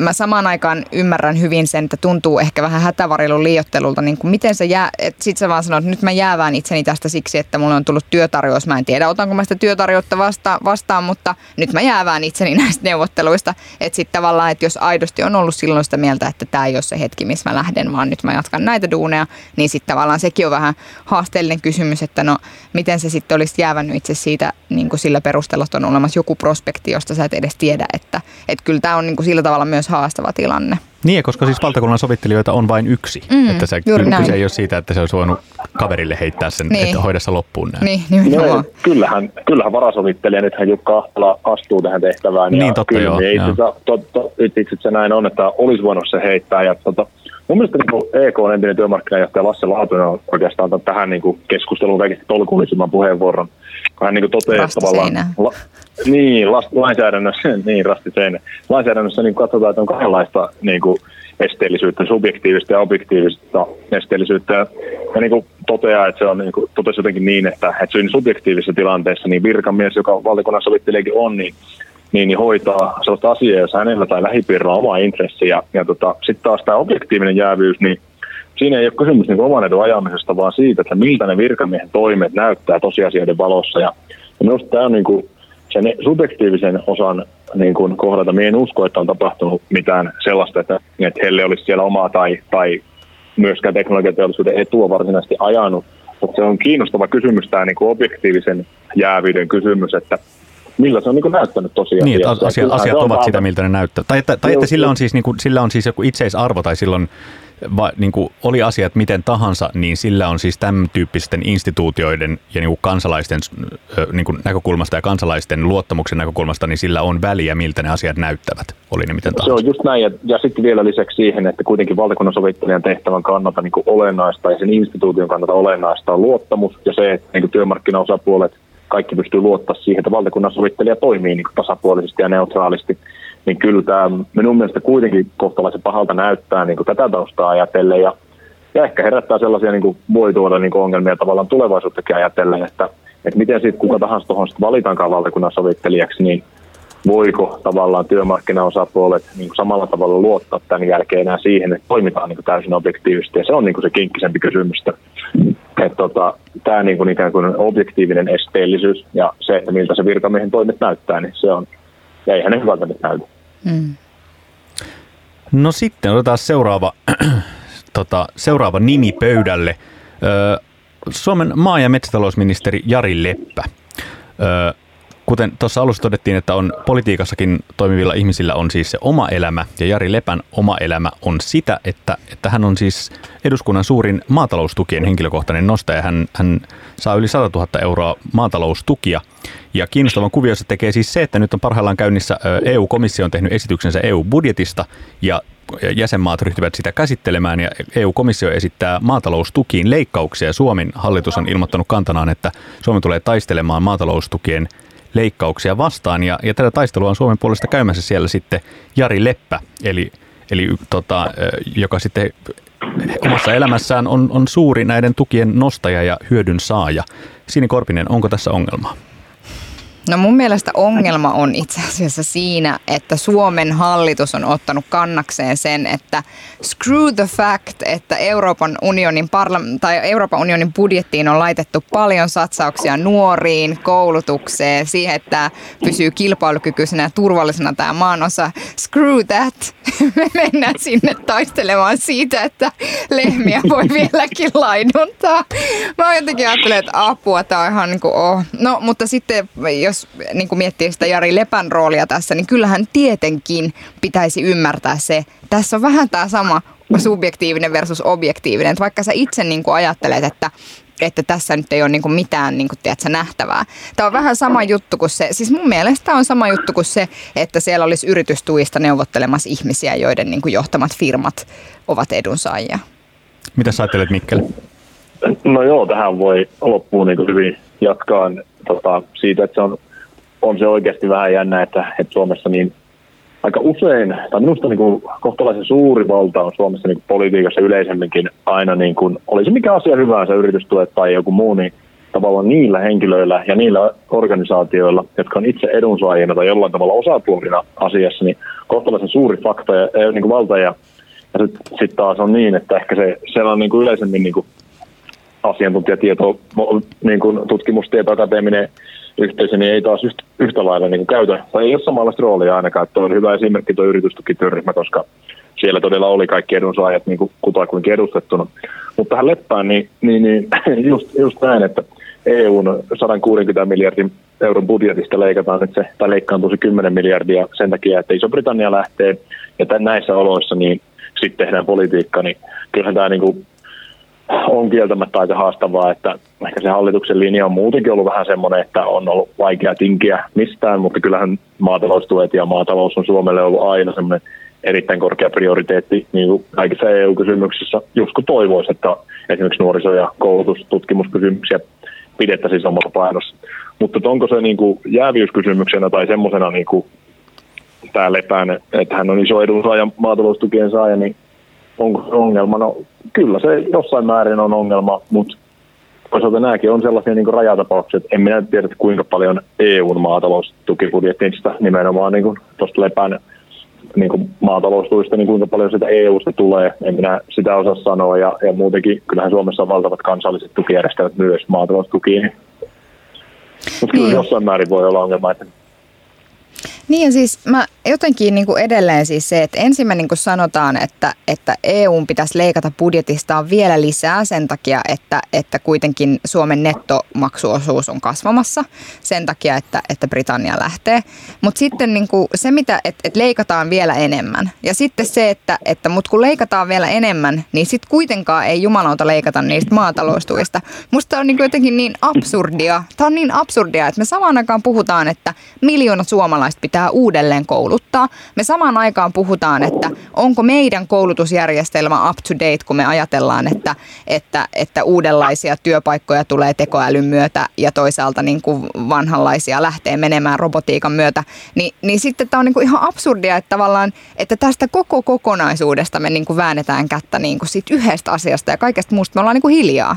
mä samaan aikaan ymmärrän hyvin sen, että tuntuu ehkä vähän hätävarilun liiottelulta, niin kuin miten se jää, että sit sä vaan sanot, että nyt mä jäävään itseni tästä siksi, että mulle on tullut työtarjous, mä en tiedä otanko mä sitä työtarjoutta vasta, vastaan, mutta nyt mä jäävään itseni [LAUGHS] näistä neuvotteluista, että sitten tavallaan, että jos aidosti on ollut silloin sitä mieltä, että tämä ei ole se hetki, missä mä lähden, vaan nyt mä jatkan näitä duuneja, niin sitten tavallaan sekin on vähän haasteellinen kysymys, että no miten se sitten olisi jäävännyt itse siitä niin kuin sillä perusteella, että on olemassa joku prospekti, josta sä et edes tiedä, että, että kyllä tämä on niin kuin sillä tavalla myös haastava tilanne. Niin, koska siis valtakunnan sovittelijoita on vain yksi. Mm, että se kyse ei ole siitä, että se olisi voinut kaverille heittää sen, niin. että hoida se loppuun näin. Niin, nimenomaan. No, kyllähän, kyllähän varasovittelija, nythän Jukka Ahtala astuu tähän tehtävään. Niin, ja totta kyllä, joo. To, to, itse se näin on, että olisi voinut se heittää. Ja, tota, mun mielestä niin EK on entinen työmarkkinajohtaja Lasse Laatunen on oikeastaan tähän niin kuin keskusteluun kaikista tolkullisimman puheenvuoron. Hän niin toteaa tavallaan... La, niin, lainsäädännössä, [LAUGHS] niin rastiseinä. Lainsäädännössä niin katsotaan, että on kahdenlaista niin kuin, esteellisyyttä, subjektiivista ja objektiivista esteellisyyttä. Ja, niin kuin toteaa, että se on niin kuin, totesi jotenkin niin, että, että subjektiivisessa tilanteessa niin virkamies, joka valtakunnan sovittelijakin on, niin, niin, niin hoitaa sellaista asiaa, jos hänellä tai lähipiirillä on oma intressi. Ja, ja tota, sitten taas tämä objektiivinen jäävyys, niin siinä ei ole kysymys niin oman edun ajamisesta, vaan siitä, että miltä ne virkamiehen toimet näyttää tosiasioiden valossa. Ja, ja minusta tämä on niin kuin, sen subjektiivisen osan niin kuin kohdalta, minä en usko, että on tapahtunut mitään sellaista, että, että heille olisi siellä omaa tai, tai myöskään teknologiateollisuuden etua varsinaisesti ajanut. Mutta se on kiinnostava kysymys, tämä niin kuin objektiivisen jäävyyden kysymys, että millä se on niin kuin näyttänyt tosiaan. Niin, että asiat, asiat ovat sitä, miltä ne näyttää. Tai että, tai että sillä, on siis, niin kuin, sillä on siis joku itseisarvo tai silloin va, niin kuin oli asiat miten tahansa, niin sillä on siis tämän tyyppisten instituutioiden ja niin kuin kansalaisten niin kuin näkökulmasta ja kansalaisten luottamuksen näkökulmasta, niin sillä on väliä, miltä ne asiat näyttävät, oli ne miten tahansa. Se on just näin, ja, ja sitten vielä lisäksi siihen, että kuitenkin valtakunnan sovittelijan tehtävän kannalta niin kuin olennaista ja sen instituution kannalta olennaista on luottamus ja se, että niin kuin työmarkkinaosapuolet kaikki pystyy luottaa siihen, että valtakunnan sovittelija toimii niin tasapuolisesti ja neutraalisti niin kyllä tämä minun mielestä kuitenkin kohtalaisen pahalta näyttää niin tätä taustaa ajatellen ja, ja ehkä herättää sellaisia, niin kuin voi tuoda niin kuin ongelmia tavallaan tulevaisuuttakin ajatellen, että, että miten sitten kuka tahansa tuohon valitaankaan valtakunnan sovittelijaksi, niin voiko tavallaan työmarkkinaosapuolet niin kuin samalla tavalla luottaa tämän jälkeen enää siihen, että toimitaan niin kuin täysin objektiivisesti. Ja se on niin kuin se kinkkisempi kysymys. Että tota, tämä niin kuin ikään kuin objektiivinen esteellisyys ja se, että miltä se virkamiehen toimet näyttää, niin se on ja eihän ne hyvältä nyt näytä. Mm. No sitten otetaan seuraava, [CLEARS THROAT] tota, seuraava nimi pöydälle. Ö, Suomen maa- ja metsätalousministeri Jari Leppä. Ö, kuten tuossa alussa todettiin, että on politiikassakin toimivilla ihmisillä on siis se oma elämä, ja Jari Lepän oma elämä on sitä, että, että hän on siis eduskunnan suurin maataloustukien henkilökohtainen nostaja. Hän, hän saa yli 100 000 euroa maataloustukia, ja kiinnostavan kuviossa tekee siis se, että nyt on parhaillaan käynnissä EU-komissio on tehnyt esityksensä EU-budjetista, ja jäsenmaat ryhtyvät sitä käsittelemään ja EU-komissio esittää maataloustukiin leikkauksia. Suomen hallitus on ilmoittanut kantanaan, että Suomi tulee taistelemaan maataloustukien leikkauksia vastaan. Ja, ja tätä taistelua on Suomen puolesta käymässä siellä sitten Jari Leppä, eli, eli tota, joka sitten omassa elämässään on, on suuri näiden tukien nostaja ja hyödyn saaja. Sini Korpinen, onko tässä ongelmaa? No mun mielestä ongelma on itse asiassa siinä, että Suomen hallitus on ottanut kannakseen sen, että screw the fact, että Euroopan unionin, parla- tai Euroopan unionin budjettiin on laitettu paljon satsauksia nuoriin, koulutukseen, siihen, että pysyy kilpailukykyisenä ja turvallisena tämä maanosa. Screw that! [LAUGHS] Me mennään sinne taistelemaan siitä, että lehmiä voi [LAUGHS] vieläkin laiduntaa. Mä jotenkin ajattelen, että apua, tämä on ihan niin kuin oh. No, mutta sitten jos niin kuin miettii sitä Jari Lepän roolia tässä, niin kyllähän tietenkin pitäisi ymmärtää se. Tässä on vähän tämä sama subjektiivinen versus objektiivinen. Että vaikka sä itse niin kuin ajattelet, että että tässä nyt ei ole niin kuin mitään niin kuin, tiedätkö, nähtävää. Tämä on vähän sama juttu kuin se, siis mun mielestä on sama juttu kuin se, että siellä olisi yritystuista neuvottelemassa ihmisiä, joiden niin kuin, johtamat firmat ovat edunsaajia. Mitä sä ajattelet, Mikkeli? No joo, tähän voi loppuun niin hyvin jatkaa tota, siitä, että se on, on se oikeasti vähän jännä, että, että Suomessa niin aika usein, tai minusta niin kuin, kohtalaisen suuri valta on Suomessa niin kuin politiikassa yleisemminkin aina, niin kuin, olisi mikä asia hyvänsä, yritystuet tai joku muu, niin tavallaan niillä henkilöillä ja niillä organisaatioilla, jotka on itse edunsaajina tai jollain tavalla osapuolina asiassa, niin kohtalaisen suuri fakta ja niin kuin valta. Ja, ja sitten sit taas on niin, että ehkä se, siellä on niin kuin yleisemmin niin kuin asiantuntijatieto, niin kuin tutkimustieto, akateeminen yhteisö, niin ei taas yhtä, yhtä lailla niin kuin käytä, tai ei ole samanlaista roolia ainakaan. Tuo on hyvä esimerkki tuo yritystukityöryhmä, koska siellä todella oli kaikki edunsaajat niin kuin kutakuinkin edustettuna. Mutta tähän leppään, niin, niin, niin [CLEARS THROAT] just, just näin, että EUn 160 miljardin euron budjetista leikataan että se, tai leikkaantuu se 10 miljardia sen takia, että Iso-Britannia lähtee, ja tämän, näissä oloissa niin sitten tehdään politiikka, niin kyllähän tämä niin kuin on kieltämättä aika haastavaa, että ehkä se hallituksen linja on muutenkin ollut vähän semmoinen, että on ollut vaikea tinkiä mistään, mutta kyllähän maataloustuet ja maatalous on Suomelle ollut aina semmoinen erittäin korkea prioriteetti niin kuin kaikissa EU-kysymyksissä, just kun toivoisi, että esimerkiksi nuoriso- ja koulutustutkimuskysymyksiä pidettäisiin samalla painossa. Mutta onko se niin kuin jäävyyskysymyksenä tai semmoisena niin kuin tämä lepään, että hän on iso edunsaaja, maataloustukien saaja, niin onko se ongelma? No kyllä se jossain määrin on ongelma, mutta toisaalta nämäkin on sellaisia niin rajatapauksia, että en minä tiedä, kuinka paljon EUn maataloustukibudjetista nimenomaan niin tuosta lepään niin kuin maataloustuista, niin kuinka paljon sitä EUsta tulee, en minä sitä osaa sanoa, ja, ja muutenkin kyllähän Suomessa on valtavat kansalliset tukijärjestelmät myös maataloustukiin. Mutta kyllä niin. jossain määrin voi olla ongelma, että niin ja siis mä jotenkin niin kuin edelleen siis se, että ensimmäinen niin sanotaan, että, että EUn pitäisi leikata budjetistaan vielä lisää sen takia, että, että kuitenkin Suomen nettomaksuosuus on kasvamassa sen takia, että, että Britannia lähtee. Mutta sitten niin kuin se, mitä, että, että leikataan vielä enemmän. Ja sitten se, että, että mut kun leikataan vielä enemmän, niin sitten kuitenkaan ei jumalauta leikata niistä maataloustuista. Musta on niin kuin jotenkin niin absurdia. Tämä on niin absurdia, että me samaan aikaan puhutaan, että miljoonat suomalaiset pitää pitää uudelleen kouluttaa. Me samaan aikaan puhutaan, että onko meidän koulutusjärjestelmä up to date, kun me ajatellaan, että, että, että uudenlaisia työpaikkoja tulee tekoälyn myötä ja toisaalta niin kuin vanhanlaisia lähtee menemään robotiikan myötä. Ni, niin sitten tämä on niin kuin ihan absurdia, että tavallaan, että tästä koko kokonaisuudesta me niin kuin väännetään kättä niin kuin siitä yhdestä asiasta ja kaikesta muusta me ollaan niin kuin hiljaa.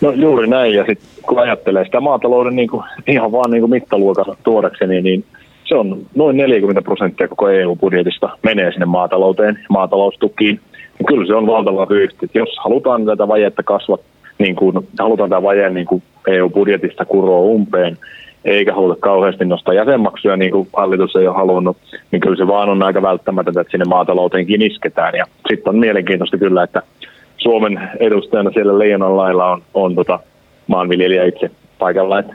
No juuri näin, ja sitten kun ajattelee sitä maatalouden niin kuin, ihan vaan niin kuin mittaluokan tuodakseni, niin se on noin 40 prosenttia koko EU-budjetista menee sinne maatalouteen, maataloustukiin. Ja kyllä se on valtava vyyhti. Jos halutaan tätä vajetta kasvat, niin kuin, halutaan tämä vaje niin kuin EU-budjetista kuroa umpeen, eikä haluta kauheasti nostaa jäsenmaksuja, niin kuin hallitus ei ole halunnut, niin kyllä se vaan on aika välttämätöntä, että sinne maatalouteenkin isketään. Ja sitten on mielenkiintoista kyllä, että Suomen edustajana siellä leijonan lailla on, on tota maanviljelijä itse paikalla. Että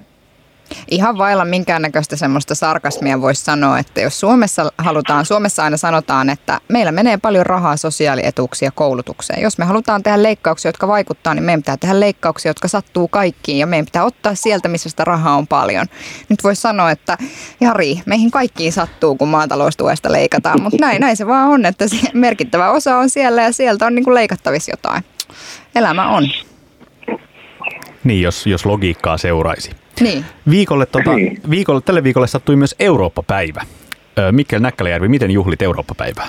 Ihan vailla minkäännäköistä semmoista sarkasmia voisi sanoa, että jos Suomessa halutaan, Suomessa aina sanotaan, että meillä menee paljon rahaa sosiaalietuuksia koulutukseen. Jos me halutaan tehdä leikkauksia, jotka vaikuttaa, niin meidän pitää tehdä leikkauksia, jotka sattuu kaikkiin ja meidän pitää ottaa sieltä, missä sitä rahaa on paljon. Nyt voisi sanoa, että Jari, meihin kaikkiin sattuu, kun maataloustuesta leikataan, mutta näin, näin se vaan on, että merkittävä osa on siellä ja sieltä on niin kuin leikattavissa jotain. Elämä on. Niin, jos, jos logiikkaa seuraisi. Niin. Viikolle, tota, niin. viikolle, tälle viikolle sattui myös Eurooppa-päivä. Mikkel Näkkäläjärvi, miten juhlit Eurooppa-päivää?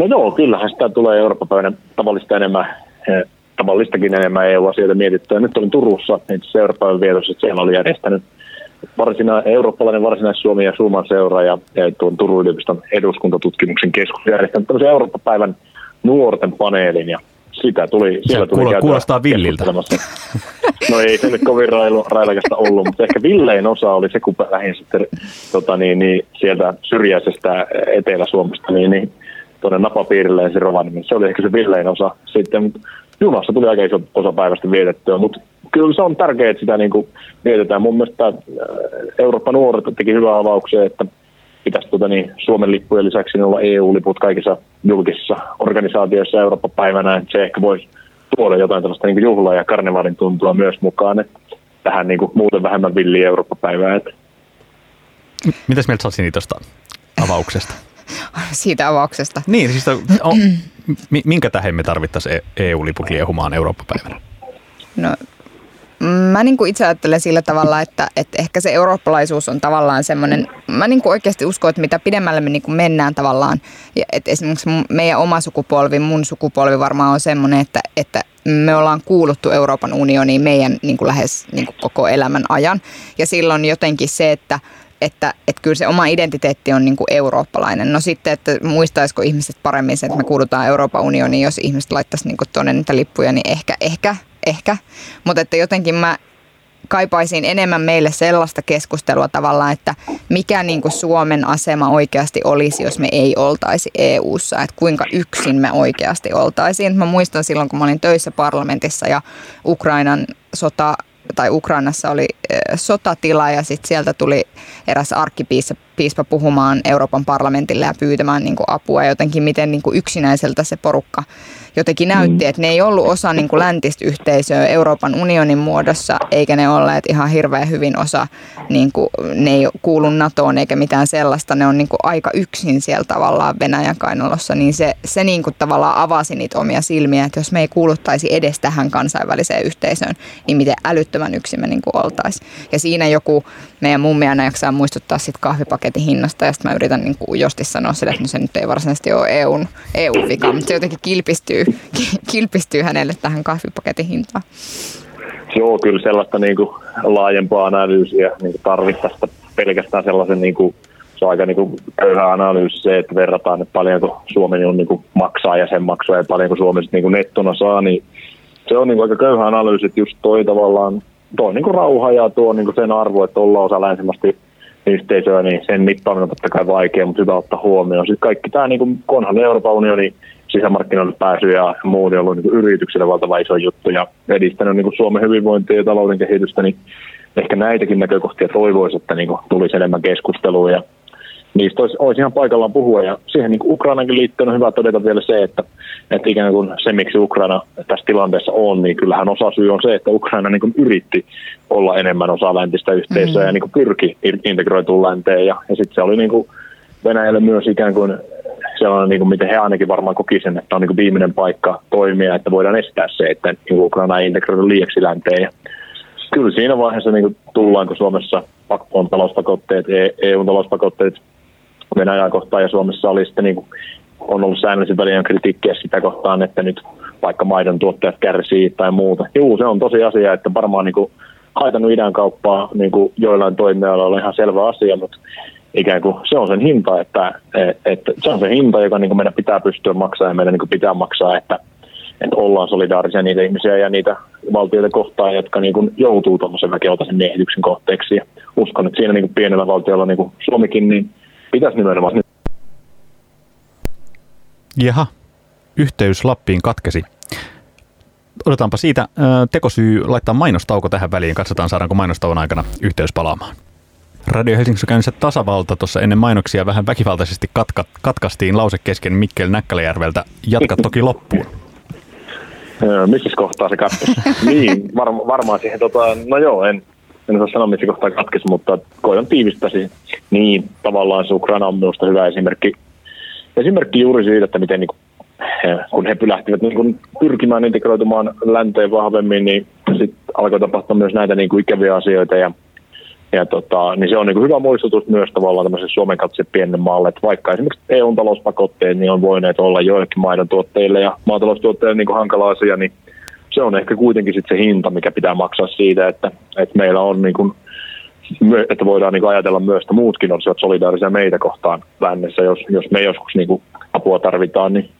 No joo, kyllähän sitä tulee Eurooppa-päivänä tavallista enemmän, tavallistakin enemmän EU-asioita mietittyä. Nyt olin Turussa itse Euroopan vietossa, että siellä oli järjestänyt varsina, eurooppalainen varsinais-Suomi ja Suomen seura ja, ja tuon Turun yliopiston eduskuntatutkimuksen keskus järjestänyt tämmöisen Eurooppa-päivän nuorten paneelin ja sitä tuli, siellä tuli kuul- kuulostaa villiltä. No ei se nyt kovin railu, railakasta ollut, mutta ehkä villein osa oli se, kun lähdin sitten tota, niin, niin, sieltä syrjäisestä Etelä-Suomesta niin, niin, tuonne napapiirille ja se Rovaniemi. Se oli ehkä se villein osa. Sitten junassa tuli aika iso osa päivästä vietettyä, mutta kyllä se on tärkeää, että sitä niin kuin vietetään. Mun mielestä äh, Eurooppa nuoret teki hyvää avauksia, että pitäisi tuota, niin, Suomen lippujen lisäksi olla EU-liput kaikissa julkisissa organisaatioissa Eurooppa-päivänä. Että se ehkä voisi tuoda jotain tällaista niin juhlaa ja karnevaalin tuntua myös mukaan. Että tähän niin kuin, muuten vähemmän villiä Eurooppa-päivää. Että. Mitäs mieltä sä tuosta avauksesta? [LAUGHS] Siitä avauksesta. Niin, siis on, minkä tähän me tarvittaisiin EU-liput liehumaan Eurooppa-päivänä? No Mä niin kuin itse ajattelen sillä tavalla, että, että ehkä se eurooppalaisuus on tavallaan semmoinen, mä niin kuin oikeasti uskon, että mitä pidemmälle me niin kuin mennään tavallaan, ja että esimerkiksi meidän oma sukupolvi, mun sukupolvi varmaan on semmoinen, että, että me ollaan kuuluttu Euroopan unioniin meidän niin kuin lähes niin kuin koko elämän ajan, ja silloin jotenkin se, että että, että kyllä se oma identiteetti on niin kuin eurooppalainen. No sitten, että muistaisiko ihmiset paremmin sen, että me kuulutaan Euroopan unioniin, jos ihmiset laittaisi niin tuonne niitä lippuja, niin ehkä, ehkä ehkä, mutta että jotenkin mä kaipaisin enemmän meille sellaista keskustelua tavallaan, että mikä niin kuin Suomen asema oikeasti olisi, jos me ei oltaisi EU-ssa, että kuinka yksin me oikeasti oltaisiin. Mä muistan silloin, kun mä olin töissä parlamentissa ja Ukrainan sota tai Ukrainassa oli sotatila ja sitten sieltä tuli eräs arkkipiispa puhumaan Euroopan parlamentille ja pyytämään niin kuin apua jotenkin, miten niin kuin yksinäiseltä se porukka jotenkin näytti, mm. että ne ei ollut osa niin kuin läntistä yhteisöä Euroopan unionin muodossa, eikä ne olleet ihan hirveän hyvin osa, niin kuin, ne ei kuulu NATOon eikä mitään sellaista, ne on niin kuin aika yksin siellä tavallaan Venäjän kainalossa, niin se, se niin kuin tavallaan avasi niitä omia silmiä, että jos me ei kuuluttaisi edes tähän kansainväliseen yhteisöön, niin miten älyttömän yksin me niin kuin oltaisiin. Ja siinä joku meidän mummi aina jaksaa muistuttaa sit kahvipaketin hinnasta ja sitten mä yritän niin kuin sanoa sille, että no se nyt ei varsinaisesti ole EUn, EU-vika, mutta se jotenkin kilpistyy kilpistyy hänelle tähän kahvipaketin hintaan? Joo, kyllä sellaista niin kuin laajempaa analyysiä niin tarvittaisiin pelkästään sellaisen niin kuin, se on aika niin köyhä analyysi se, että verrataan, että paljonko Suomi on, niin kuin maksaa jäsenmaksua ja paljonko Suomi niin kuin nettona saa, niin se on niin kuin aika köyhä analyysi, että just toi tavallaan tuo niin kuin rauha ja tuo niin kuin sen arvo, että ollaan osa länsimästi yhteisöä, niin sen mittaaminen on totta kai vaikea, mutta hyvä ottaa huomioon. Sitten kaikki tämä, niin kuin, konhan Euroopan unioni sisämarkkinoille pääsy ja muu on ollut niin yrityksille valtava iso juttu ja edistänyt niin Suomen hyvinvointia ja talouden kehitystä, niin ehkä näitäkin näkökohtia toivoisi, että niin kuin tulisi enemmän keskustelua ja niistä olisi, olisi ihan paikallaan puhua. Ja siihen niin Ukrainankin liittyen on hyvä todeta vielä se, että, että ikään kuin se, miksi Ukraina tässä tilanteessa on, niin kyllähän osa syy on se, että Ukraina niin yritti olla enemmän osa läntistä yhteisöä mm-hmm. ja niin pyrki integroituun länteen. Ja, ja sitten se oli niin kuin Venäjälle myös ikään kuin sellainen, niin kuin miten he ainakin varmaan koki sen, että on niin kuin viimeinen paikka toimia, että voidaan estää se, että niin Ukraina ei integroidu liiaksi länteen. Ja kyllä siinä vaiheessa niin kuin tullaan, kun Suomessa talouspakotteet, Venäjää kohtaan ja Suomessa oli sitten niin kuin, on ollut säännöllisen välien kritiikkiä sitä kohtaan, että nyt vaikka maidon tuottajat kärsii tai muuta. Juu, se on tosi asia, että varmaan niin kuin, haitannut idän kauppaa niin kuin joillain toimijoilla on ihan selvä asia, mutta ikään kuin se on sen hinta, että, että se on se hinta, joka niin kuin meidän pitää pystyä maksamaan ja meidän niin kuin pitää maksaa, että, että ollaan solidaarisia niitä ihmisiä ja niitä valtioita kohtaan, jotka niin kuin joutuu tuommoisen väkivaltaisen miehityksen kohteeksi. Ja uskon, että siinä niin kuin pienellä valtiolla niin kuin Suomikin, niin pitäisi nimenomaan. Jaha, yhteys Lappiin katkesi. Odotetaanpa siitä tekosyy laittaa mainostauko tähän väliin. Katsotaan saadaanko mainostauon aikana yhteys palaamaan. Radio Helsingissä käynnissä tasavalta. Tuossa ennen mainoksia vähän väkivaltaisesti katka, katkaistiin lause kesken Mikkel Näkkäläjärveltä. Jatka toki loppuun. [LAUGHS] missä kohtaa se katkesi? [LAUGHS] niin, varma, varmaan siihen, tota, no joo, en, en osaa sanoa missä kohtaa katkesi, mutta koitan tiivistäsi. Niin, tavallaan se Ukraina on minusta hyvä esimerkki, esimerkki juuri siitä, että miten niin kun he pylähtivät niin kuin pyrkimään integroitumaan länteen vahvemmin, niin sitten alkoi tapahtua myös näitä niin kuin ikäviä asioita ja ja tota, niin se on niin hyvä muistutus myös tavallaan tämmöisen Suomen katse pienen maalle, että vaikka esimerkiksi EU-talouspakotteet niin on voineet olla joillekin maidon tuotteille ja maataloustuotteille niin hankala asia, niin se on ehkä kuitenkin sit se hinta, mikä pitää maksaa siitä, että, että meillä on niin kuin että voidaan niin ajatella myös, että muutkin olisivat solidaarisia meitä kohtaan lännessä, jos, jos me joskus niin kuin apua tarvitaan, niin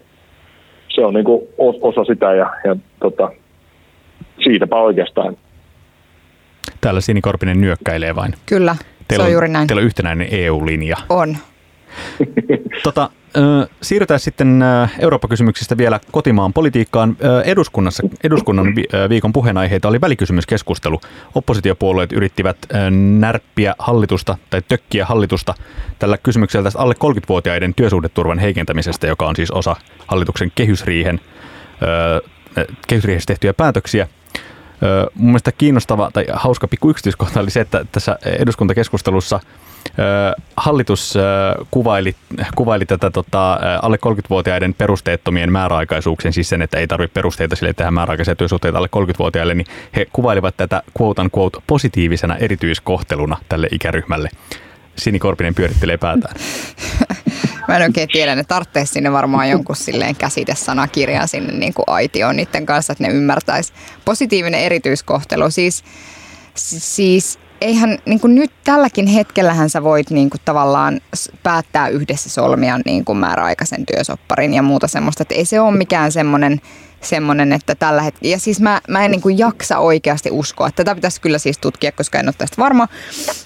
se on niin kuin osa sitä ja, ja tota, siitäpä oikeastaan. Täällä Sini Korpinen nyökkäilee vain. Kyllä, teillä se on, on juuri näin. Teillä on yhtenäinen EU-linja. On. [LAUGHS] tota, Siirrytään sitten Eurooppa-kysymyksistä vielä kotimaan politiikkaan. Eduskunnassa, eduskunnan viikon puheenaiheita oli välikysymyskeskustelu. Oppositiopuolueet yrittivät närppiä hallitusta tai tökkiä hallitusta tällä kysymyksellä tästä alle 30-vuotiaiden työsuhdeturvan heikentämisestä, joka on siis osa hallituksen kehysriihen, kehysriihessä tehtyjä päätöksiä. Mun mielestä kiinnostava tai hauska pikku yksityiskohta oli se, että tässä eduskuntakeskustelussa – Hallitus kuvaili, kuvaili tätä tota, alle 30-vuotiaiden perusteettomien määräaikaisuuksien, siis sen, että ei tarvitse perusteita sille tehdä määräaikaisia työsuhteita alle 30-vuotiaille, niin he kuvailivat tätä quote unquote positiivisena erityiskohteluna tälle ikäryhmälle. Sini Korpinen pyörittelee päätään. [LAUGHS] Mä en oikein tiedä, ne tarvitsee sinne varmaan jonkun silleen käsitesanakirjan sinne niin kuin aitioon niiden kanssa, että ne ymmärtäisi. Positiivinen erityiskohtelu, siis, siis eihän niin kuin nyt tälläkin hetkellähän sä voit niin kuin tavallaan päättää yhdessä solmia niin kuin määräaikaisen työsopparin ja muuta semmoista. Että ei se ole mikään semmoinen, semmoinen että tällä hetkellä, ja siis mä, mä en niin kuin jaksa oikeasti uskoa, tätä pitäisi kyllä siis tutkia, koska en ole tästä varma,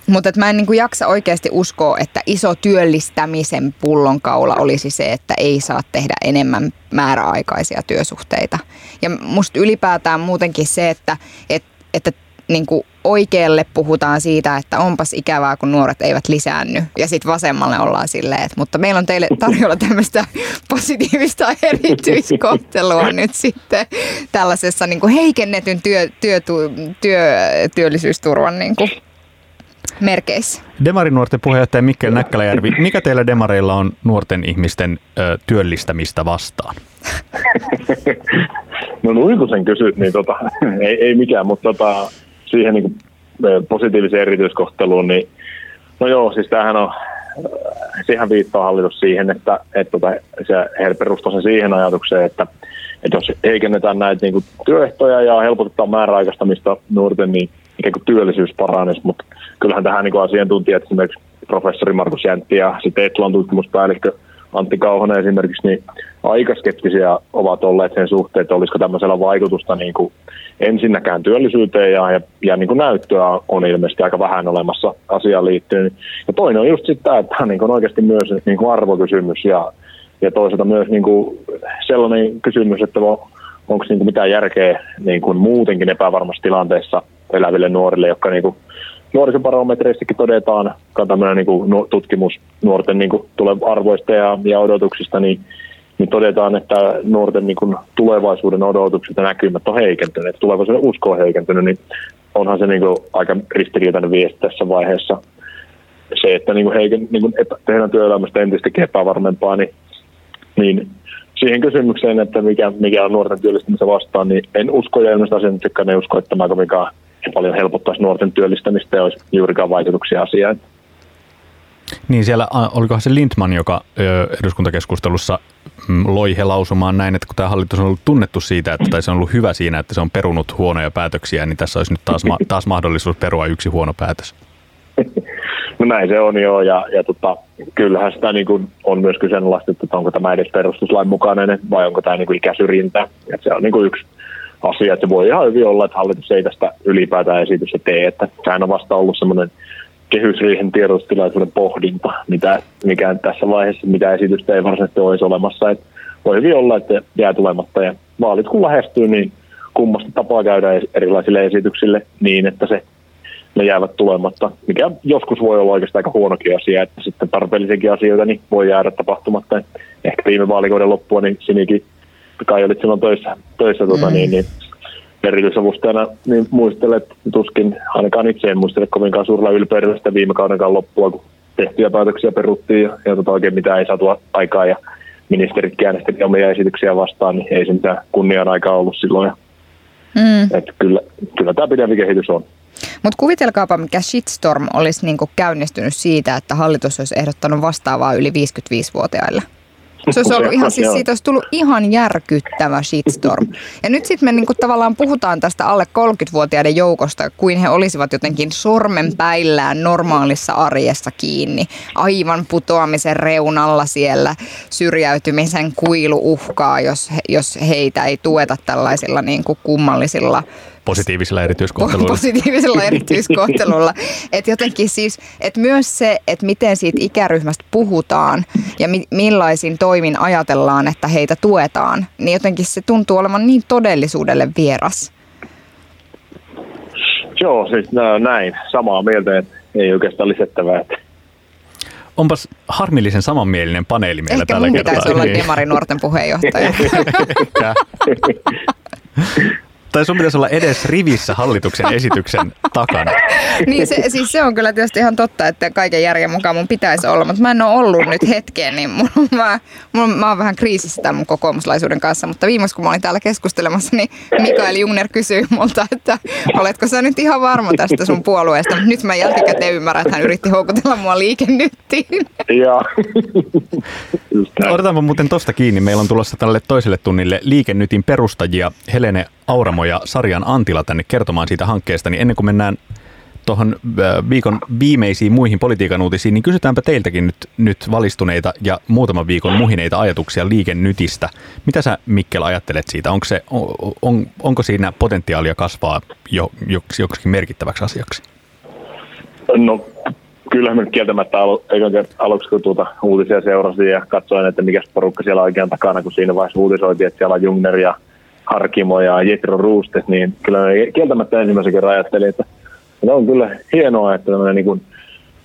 mutta että mä en niin kuin jaksa oikeasti uskoa, että iso työllistämisen pullonkaula olisi se, että ei saa tehdä enemmän määräaikaisia työsuhteita. Ja musta ylipäätään muutenkin se, että, että, että niin kuin oikealle puhutaan siitä, että onpas ikävää, kun nuoret eivät lisäänny. Ja sitten vasemmalle ollaan silleen, että mutta meillä on teille tarjolla tämmöistä [LAUGHS] positiivista erityiskohtelua [LAUGHS] nyt sitten tällaisessa niin kuin heikennetyn työ, työ, työ, työllisyysturvan niin kuin merkeissä. Demarinuorten puheenjohtaja Mikkel Näkkäläjärvi, mikä teillä demareilla on nuorten ihmisten ö, työllistämistä vastaan? [LAUGHS] no noin kun sen kysyt, niin tota, ei, ei mikään, mutta tota, siihen niin positiiviseen erityiskohteluun, niin no joo, siis tämähän on, siihen viittaa hallitus siihen, että, että tota, se, he perustaa sen siihen ajatukseen, että, että jos heikennetään näitä niin kuin, työehtoja ja helpotetaan määräaikaistamista nuorten, niin ikään kuin työllisyys paranisi, mutta kyllähän tähän niin kuin asiantuntijat, esimerkiksi professori Markus Jäntti ja sitten Etlan tutkimuspäällikkö Antti Kauhonen esimerkiksi, niin aika skeptisiä ovat olleet sen suhteen, että olisiko tämmöisellä vaikutusta niin kuin ensinnäkään työllisyyteen ja, ja, ja niin kuin näyttöä on ilmeisesti aika vähän olemassa asiaan liittyen. Ja toinen on just sitä, että tämä niin on oikeasti myös niin kuin arvokysymys ja, ja toisaalta myös niin kuin sellainen kysymys, että onko niin kuin mitään järkeä niin kuin muutenkin epävarmassa tilanteessa eläville nuorille, jotka niin kuin nuorisobarometreistakin todetaan, tämmöinen niin kuin tutkimus nuorten niin kuin arvoista ja, ja odotuksista, niin niin todetaan, että nuorten niin kuin tulevaisuuden odotukset ja näkymät on heikentyneet, tulevaisuuden usko on heikentynyt, niin onhan se niin kuin aika ristiriitainen viesti tässä vaiheessa. Se, että niin kuin heiken, niin kuin epä, tehdään työelämästä entistä epävarmempaa, niin, niin siihen kysymykseen, että mikä, mikä on nuorten työllistymisen vastaan, niin en usko ja ilmeisesti asiantuntijat ei usko, että tämä paljon helpottaisi nuorten työllistämistä ja olisi juurikaan vaikutuksia asiaan. Niin siellä, olikohan se Lindman, joka eduskuntakeskustelussa mm, loi he lausumaan näin, että kun tämä hallitus on ollut tunnettu siitä, että tai se on ollut hyvä siinä, että se on perunut huonoja päätöksiä, niin tässä olisi nyt taas, taas mahdollisuus perua yksi huono päätös. [LAUGHS] No näin se on joo, ja, ja tota, kyllähän sitä niin kuin on myös kyseenalaistettu, että onko tämä edes perustuslain mukainen vai onko tämä niin kuin ikäsyrjintä. Ja se on niin kuin yksi asia, että se voi ihan hyvin olla, että hallitus ei tästä ylipäätään esitystä tee, että sehän on vasta ollut semmoinen kehysriihen tiedotustilaisuuden pohdinta, mitä, mikä tässä vaiheessa, mitä esitystä ei varsinaisesti olisi olemassa. Et voi hyvin olla, että jää tulematta ja vaalit kun lähestyy, niin kummasta tapaa käydä erilaisille esityksille niin, että se, ne jäävät tulematta, mikä joskus voi olla oikeastaan aika huonokin asia, että sitten tarpeellisiakin asioita niin voi jäädä tapahtumatta. Ehkä viime vaalikauden loppua, niin Sinikin kai olit silloin töissä, töissä tota, mm. niin, niin erityisavustajana niin muistelen, että tuskin ainakaan itse en muistele kovinkaan suurella ylpeydellä sitä viime kaudenkaan loppua, kun tehtyjä päätöksiä peruttiin ja, ja tota oikein mitään ei saatu aikaa ja ministerit äänestivät omia esityksiä vastaan, niin ei se mitään kunnian aikaa ollut silloin. Mm. Että kyllä, kyllä tämä pidempi kehitys on. Mutta kuvitelkaapa, mikä shitstorm olisi niinku käynnistynyt siitä, että hallitus olisi ehdottanut vastaavaa yli 55-vuotiaille. Se olisi ollut ihan, siis siitä olisi tullut ihan järkyttävä shitstorm. Ja nyt sitten me niinku tavallaan puhutaan tästä alle 30-vuotiaiden joukosta, kuin he olisivat jotenkin sormenpäillään normaalissa arjessa kiinni. Aivan putoamisen reunalla siellä syrjäytymisen kuilu uhkaa, jos, jos heitä ei tueta tällaisilla niinku kummallisilla Positiivisella erityiskohtelulla. Positiivisella [LAUGHS] erityiskohtelulla. että jotenkin siis, että myös se, että miten siitä ikäryhmästä puhutaan ja mi- millaisin toimin ajatellaan, että heitä tuetaan, niin jotenkin se tuntuu olevan niin todellisuudelle vieras. Joo, siis näin. Samaa mieltä, että ei oikeastaan lisättävää. Että Onpas harmillisen samanmielinen paneeli meillä Ehkä tällä mun kertaa. pitäisi olla [LAUGHS] Demari nuorten puheenjohtaja. [LAUGHS] Tai sun pitäisi olla edes rivissä hallituksen esityksen takana. [LAUGHS] niin se, siis se on kyllä tietysti ihan totta, että kaiken järjen mukaan mun pitäisi olla, mutta mä en ole ollut nyt hetkeen, niin on mä, mulla, mä oon vähän kriisissä tämän mun kokoomuslaisuuden kanssa, mutta viimeksi kun mä olin täällä keskustelemassa, niin Mikael Jungner kysyi multa, että oletko sä nyt ihan varma tästä sun puolueesta, mutta nyt mä jälkikäteen ymmärrän, että hän yritti houkutella mua liikennyttiin. [LAUGHS] Joo. Otetaanpa muuten tosta kiinni. Meillä on tulossa tälle toiselle tunnille liikennytin perustajia Helene Auramo ja Sarjan Antila tänne kertomaan siitä hankkeesta. Niin ennen kuin mennään tuohon viikon viimeisiin muihin politiikan uutisiin, niin kysytäänpä teiltäkin nyt, nyt valistuneita ja muutaman viikon muhineita ajatuksia liikennytistä. Mitä sä Mikkel ajattelet siitä? Onko, se, on, on, onko siinä potentiaalia kasvaa jo, joksikin merkittäväksi asiaksi? No kyllähän me kieltämättä alu, aluksi kun tuota uutisia seurasin ja katsoin, että mikä porukka siellä oikein takana, kun siinä vaiheessa uutisoitiin, että siellä on Jungner ja Harkimo ja Jetro Roostes, niin kyllä kieltämättä ensimmäisen kerran ajattelin, että on kyllä hienoa, että niin kuin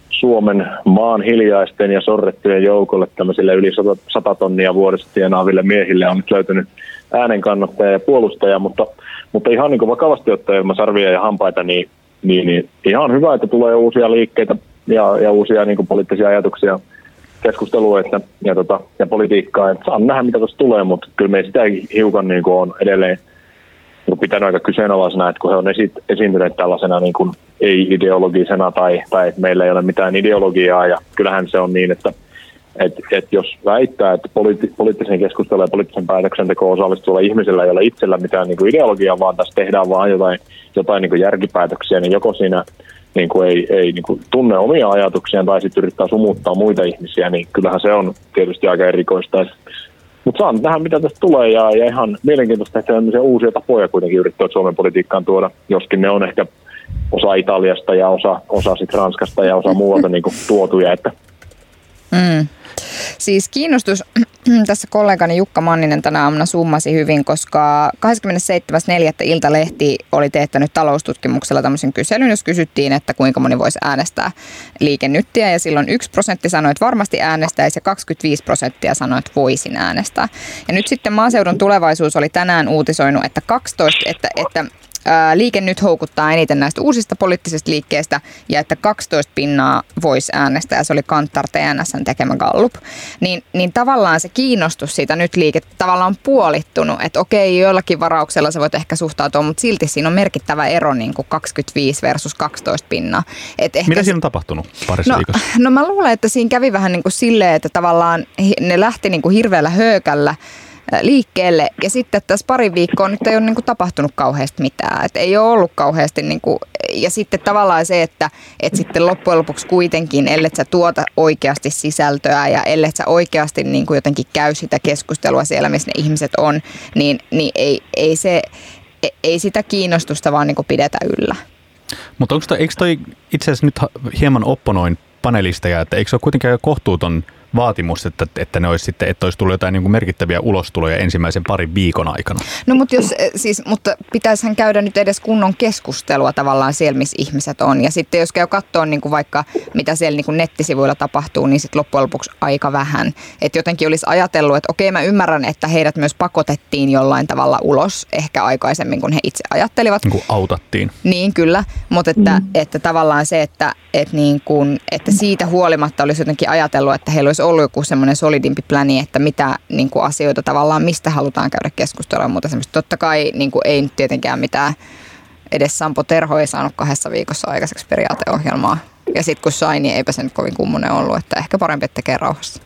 Suomen maan hiljaisten ja sorrettujen joukolle tämmöisille yli 100 tonnia vuodessa tienaaville miehille on nyt löytynyt äänenkannattaja ja puolustaja, mutta, mutta ihan niin kuin vakavasti ottaen ilman sarvia ja hampaita, niin, niin, niin ihan hyvä, että tulee uusia liikkeitä ja, ja uusia niin kuin poliittisia ajatuksia keskustelua että, ja, tota, ja politiikkaa. Että saan nähdä, mitä tuossa tulee, mutta kyllä me sitä hiukan niin kuin on edelleen niin pitänyt aika kyseenalaisena, että kun he on esi- esiintyneet tällaisena niin kuin ei-ideologisena tai, tai että meillä ei ole mitään ideologiaa ja kyllähän se on niin, että et, et jos väittää, että poliitti, poliittisen keskustelun ja poliittisen päätöksentekoon osallistuvalla ihmisellä ei ole itsellä mitään niin kuin ideologiaa, vaan tässä tehdään vain jotain, jotain niin kuin järkipäätöksiä, niin joko siinä niin kuin ei, ei niin kuin tunne omia ajatuksiaan tai sitten yrittää sumuttaa muita ihmisiä, niin kyllähän se on tietysti aika erikoista. Mutta saan tähän, mitä tästä tulee, ja, ja ihan mielenkiintoista, että uusia tapoja kuitenkin yrittää Suomen politiikkaan tuoda, joskin ne on ehkä osa Italiasta ja osa, osa sit Ranskasta ja osa muualta niin kuin tuotuja. Että. Mm. Siis kiinnostus, [CLEARS THROAT] tässä kollegani Jukka Manninen tänä aamuna summasi hyvin, koska 27.4. Iltalehti oli teettänyt taloustutkimuksella tämmöisen kyselyn, jos kysyttiin, että kuinka moni voisi äänestää liikennyttiä. Ja silloin 1 prosentti sanoi, että varmasti äänestäisi ja 25 prosenttia sanoi, että voisin äänestää. Ja nyt sitten maaseudun tulevaisuus oli tänään uutisoinut, että 12, että, että liike nyt houkuttaa eniten näistä uusista poliittisista liikkeistä ja että 12 pinnaa voisi äänestää, se oli Kantar TNSn tekemä gallup, niin, niin tavallaan se kiinnostus siitä nyt liike tavallaan on puolittunut, että okei, joillakin varauksella sä voit ehkä suhtautua, mutta silti siinä on merkittävä ero niin kuin 25 versus 12 pinnaa. Et ehkä Mitä siinä on tapahtunut parissa no, viikossa? No mä luulen, että siinä kävi vähän niin kuin silleen, että tavallaan ne lähti niin kuin hirveällä höökällä liikkeelle. Ja sitten tässä pari viikkoa nyt ei ole niin kuin tapahtunut kauheasti mitään. Et ei ole ollut kauheasti, niin kuin, ja sitten tavallaan se, että et sitten loppujen lopuksi kuitenkin, ellei sä tuota oikeasti sisältöä ja ellei sä oikeasti niin kuin jotenkin käy sitä keskustelua siellä, missä ne ihmiset on, niin, niin ei, ei, se, ei sitä kiinnostusta vaan niin kuin pidetä yllä. Mutta onko toi, eikö toi itse asiassa nyt hieman opponoin panelisteja, että eikö se ole kuitenkin kohtuuton – vaatimus, että, että ne olisi sitten, että olisi tullut jotain niin kuin merkittäviä ulostuloja ensimmäisen parin viikon aikana. No mutta, jos, eh, siis, mutta pitäisihän käydä nyt edes kunnon keskustelua tavallaan siellä, missä ihmiset on. Ja sitten jos käy katsoa niin kuin vaikka mitä siellä niin kuin nettisivuilla tapahtuu, niin sitten loppujen lopuksi aika vähän. Että jotenkin olisi ajatellut, että okei mä ymmärrän, että heidät myös pakotettiin jollain tavalla ulos ehkä aikaisemmin kuin he itse ajattelivat. Niin kuin autattiin. Niin kyllä, mutta että, mm. että tavallaan se, että, että, niin kuin, että siitä huolimatta olisi jotenkin ajatellut, että heillä olisi ollut joku semmoinen solidimpi pläni, että mitä niin kuin asioita tavallaan, mistä halutaan käydä keskustelua mutta semmoista. Totta kai niin kuin ei nyt tietenkään mitään, edes Sampo Terho ei saanut kahdessa viikossa aikaiseksi periaateohjelmaa. Ja sitten kun sai, niin eipä se nyt kovin kummonen ollut, että ehkä parempi, että tekee rauhassa.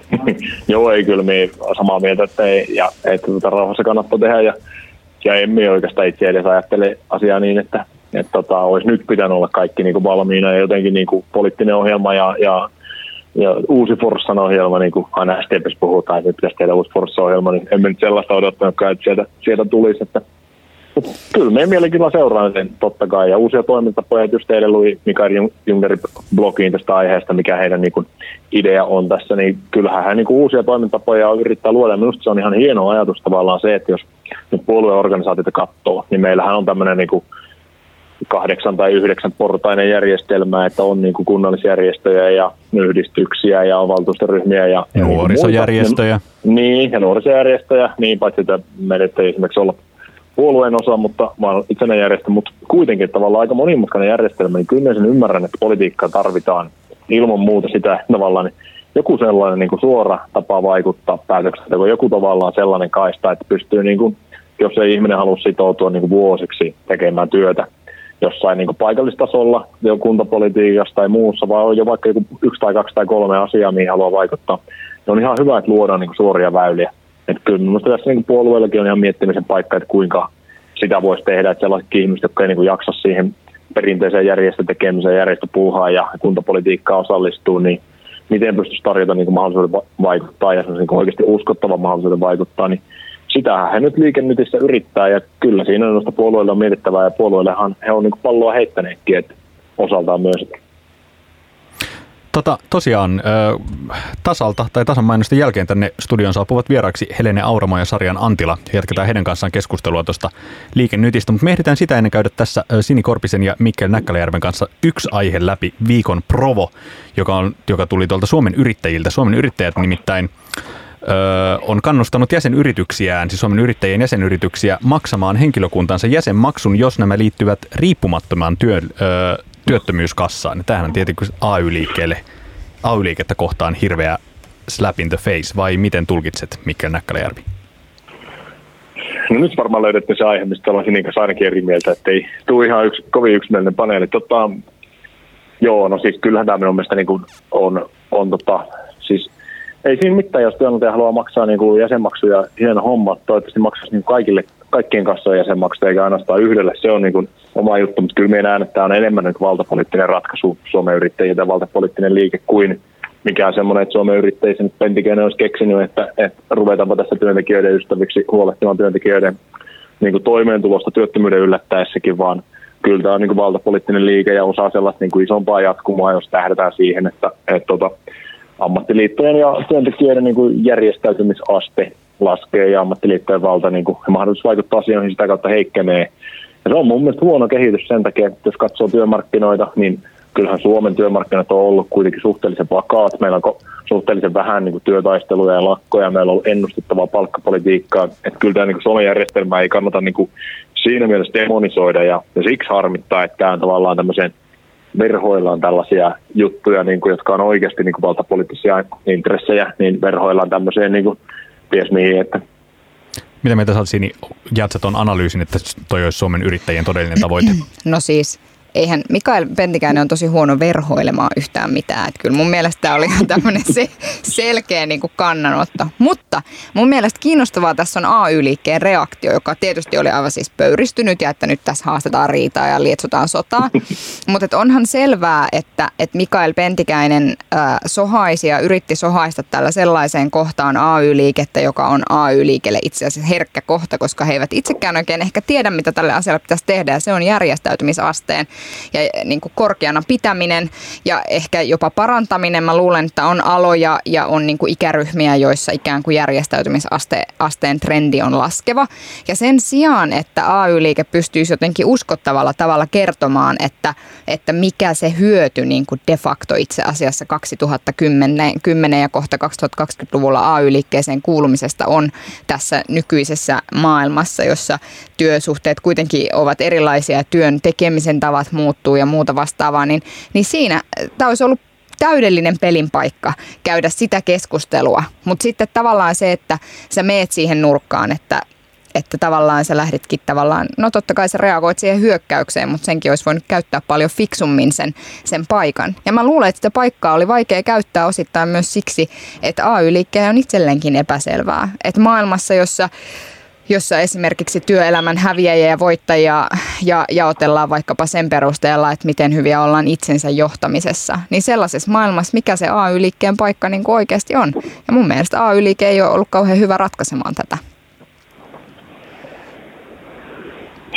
[LAUGHS] Joo, ei kyllä me samaa mieltä, että, ei, ja, että tuota, rauhassa kannattaa tehdä ja, ja emme oikeastaan itse edes ajattele asiaa niin, että, että tota, olisi nyt pitänyt olla kaikki niin kuin valmiina ja jotenkin niin kuin poliittinen ohjelma ja, ja, ja uusi Forssan ohjelma, niin kuin aina STPs puhutaan, että pitäisi tehdä uusi Forssa-ohjelma, niin emme nyt sellaista odottanutkaan, että sieltä, sieltä tulisi, että kyllä meidän mielenkiinnolla seuraan sen totta kai. Ja uusia toimintapoja, just teille luin Mikael Jungerin blogiin tästä aiheesta, mikä heidän niin kuin, idea on tässä, niin kyllähän hän niin kuin, uusia toimintapoja yrittää luoda. Minusta se on ihan hieno ajatus tavallaan se, että jos nyt puolueorganisaatioita katsoo, niin meillähän on tämmöinen niin kuin, kahdeksan tai yhdeksän portainen järjestelmä, että on niin kuin kunnallisjärjestöjä ja yhdistyksiä ja on valtuustoryhmiä. Ja, ja nuorisojärjestöjä. Niin, ja nuorisojärjestöjä, niin paitsi että meidän ei esimerkiksi olla puolueen osa, mutta vaan itsenä järjestö, mutta kuitenkin tavallaan aika monimutkainen järjestelmä, niin kyllä sen ymmärrän, että politiikkaa tarvitaan ilman muuta sitä tavallaan niin joku sellainen niin kuin suora tapa vaikuttaa päätöksentekoon, joku tavallaan sellainen kaista, että pystyy, niin kuin, jos ei ihminen halua sitoutua niin kuin vuosiksi tekemään työtä jossain niin paikallistasolla, jo kuntapolitiikassa tai muussa, vai on jo vaikka joku yksi tai kaksi tai kolme asiaa, mihin haluaa vaikuttaa, niin on ihan hyvä, että luodaan niin suoria väyliä. Että kyllä minusta tässä niin puolueellakin on ihan miettimisen paikka, että kuinka sitä voisi tehdä, että sellaiset ihmiset, jotka ei niin jaksa siihen perinteiseen järjestötekemiseen, järjestöpuuhaan ja kuntapolitiikkaan osallistuu, niin miten pystyisi tarjota niin mahdollisuuden vaikuttaa ja niin oikeasti uskottava mahdollisuuden vaikuttaa, niin sitähän he nyt liikennytissä yrittää ja kyllä siinä noista puolueille on mietittävää ja puolueillehan he on niin palloa heittäneetkin, että osaltaan myös. Tota, tosiaan tasalta tai tasan mainosten jälkeen tänne studion saapuvat vieraksi Helene Auramo ja Sarjan Antila. Jatketaan heidän kanssaan keskustelua tuosta liikennytistä, mutta me ehditään sitä ennen käydä tässä Sini Korpisen ja Mikkel Näkkäläjärven kanssa yksi aihe läpi, viikon provo, joka, on, joka tuli tuolta Suomen yrittäjiltä. Suomen yrittäjät nimittäin on kannustanut jäsenyrityksiään, siis Suomen yrittäjien jäsenyrityksiä, maksamaan henkilökuntansa jäsenmaksun, jos nämä liittyvät riippumattomaan työn, öö, työttömyyskassaan. Tämähän on tietenkin AY-liikkeelle, AY-liikettä kohtaan hirveä slap in the face, vai miten tulkitset Mikkel Näkkäläjärvi? No nyt varmaan löydätte se aihe, mistä ollaan Sinin kanssa ainakin eri mieltä, että ei tule ihan yksi, kovin yksimielinen paneeli. Tota, joo, no siis kyllähän tämä minun mielestä niin kuin on, on tota, siis ei siinä mitään, jos työnantaja haluaa maksaa niin kuin jäsenmaksuja, hieno homma, toivottavasti maksaisi niin kaikille, kaikkien kassojen jäsenmaksuja, eikä ainoastaan yhdelle, se on niin kuin oma juttu, mutta kyllä meidän näen, että tämä on enemmän nyt valtapoliittinen ratkaisu Suomen yrittäjien valtapoliittinen liike kuin mikään semmoinen, että Suomen yrittäjien Pentikäinen olisi keksinyt, että, että ruvetaanpa tässä työntekijöiden ystäviksi huolehtimaan työntekijöiden niin kuin toimeentulosta työttömyyden yllättäessäkin, vaan kyllä tämä on niin kuin valtapoliittinen liike ja osaa sellaista niin kuin isompaa jatkumoa, jos tähdätään siihen, että, että tota, ammattiliittojen ja työntekijöiden niin kuin järjestäytymisaste laskee ja ammattiliittojen valta niin kuin, ja mahdollisuus vaikuttaa asioihin sitä kautta heikkenee. Ja se on mun mielestä huono kehitys sen takia, että jos katsoo työmarkkinoita, niin kyllähän Suomen työmarkkinat on ollut kuitenkin suhteellisen vakaat. Meillä on suhteellisen vähän niin kuin työtaisteluja ja lakkoja, meillä on ollut ennustettavaa palkkapolitiikkaa. Että kyllä tämä niin kuin Suomen järjestelmä ei kannata niin kuin siinä mielessä demonisoida ja, ja siksi harmittaa, että tämä on tavallaan tämmöisen verhoillaan tällaisia juttuja, niin kuin, jotka on oikeasti niin kuin valtapoliittisia intressejä, niin verhoillaan tämmöiseen niin kuin, ties mihin, että mitä mieltä sä Sini, jaat tuon analyysin, että toi olisi Suomen yrittäjien todellinen tavoite? No siis eihän Mikael Pentikäinen on tosi huono verhoilemaan yhtään mitään. Että kyllä mun mielestä tämä oli ihan tämmöinen se, selkeä niin kuin kannanotto. Mutta mun mielestä kiinnostavaa tässä on AY-liikkeen reaktio, joka tietysti oli aivan siis pöyristynyt ja että nyt tässä haastetaan riitaa ja lietsotaan sotaa. [LAUGHS] Mutta onhan selvää, että, että Mikael Pentikäinen äh, sohaisi ja yritti sohaista tällä sellaiseen kohtaan AY-liikettä, joka on AY-liikelle itse asiassa herkkä kohta, koska he eivät itsekään oikein ehkä tiedä, mitä tälle asialle pitäisi tehdä ja se on järjestäytymisasteen ja niin kuin korkeana pitäminen ja ehkä jopa parantaminen. Mä luulen, että on aloja ja on niin kuin ikäryhmiä, joissa ikään kuin järjestäytymisasteen trendi on laskeva. Ja sen sijaan, että AY-liike pystyisi jotenkin uskottavalla tavalla kertomaan, että, että mikä se hyöty niin kuin de facto itse asiassa 2010 10 ja kohta 2020-luvulla AY-liikkeeseen kuulumisesta on tässä nykyisessä maailmassa, jossa työsuhteet kuitenkin ovat erilaisia työn tekemisen tavat muuttuu ja muuta vastaavaa, niin, niin siinä tämä olisi ollut täydellinen pelin paikka käydä sitä keskustelua. Mutta sitten tavallaan se, että sä meet siihen nurkkaan, että että tavallaan sä lähditkin tavallaan, no totta kai sä reagoit siihen hyökkäykseen, mutta senkin olisi voinut käyttää paljon fiksummin sen, sen paikan. Ja mä luulen, että sitä paikkaa oli vaikea käyttää osittain myös siksi, että AY-liikkeen on itselleenkin epäselvää. Että maailmassa, jossa jossa esimerkiksi työelämän häviäjiä ja voittajia ja jaotellaan vaikkapa sen perusteella, että miten hyviä ollaan itsensä johtamisessa. Niin sellaisessa maailmassa, mikä se AY-liikkeen paikka niin kuin oikeasti on. Ja mun mielestä AY-liike ei ole ollut kauhean hyvä ratkaisemaan tätä.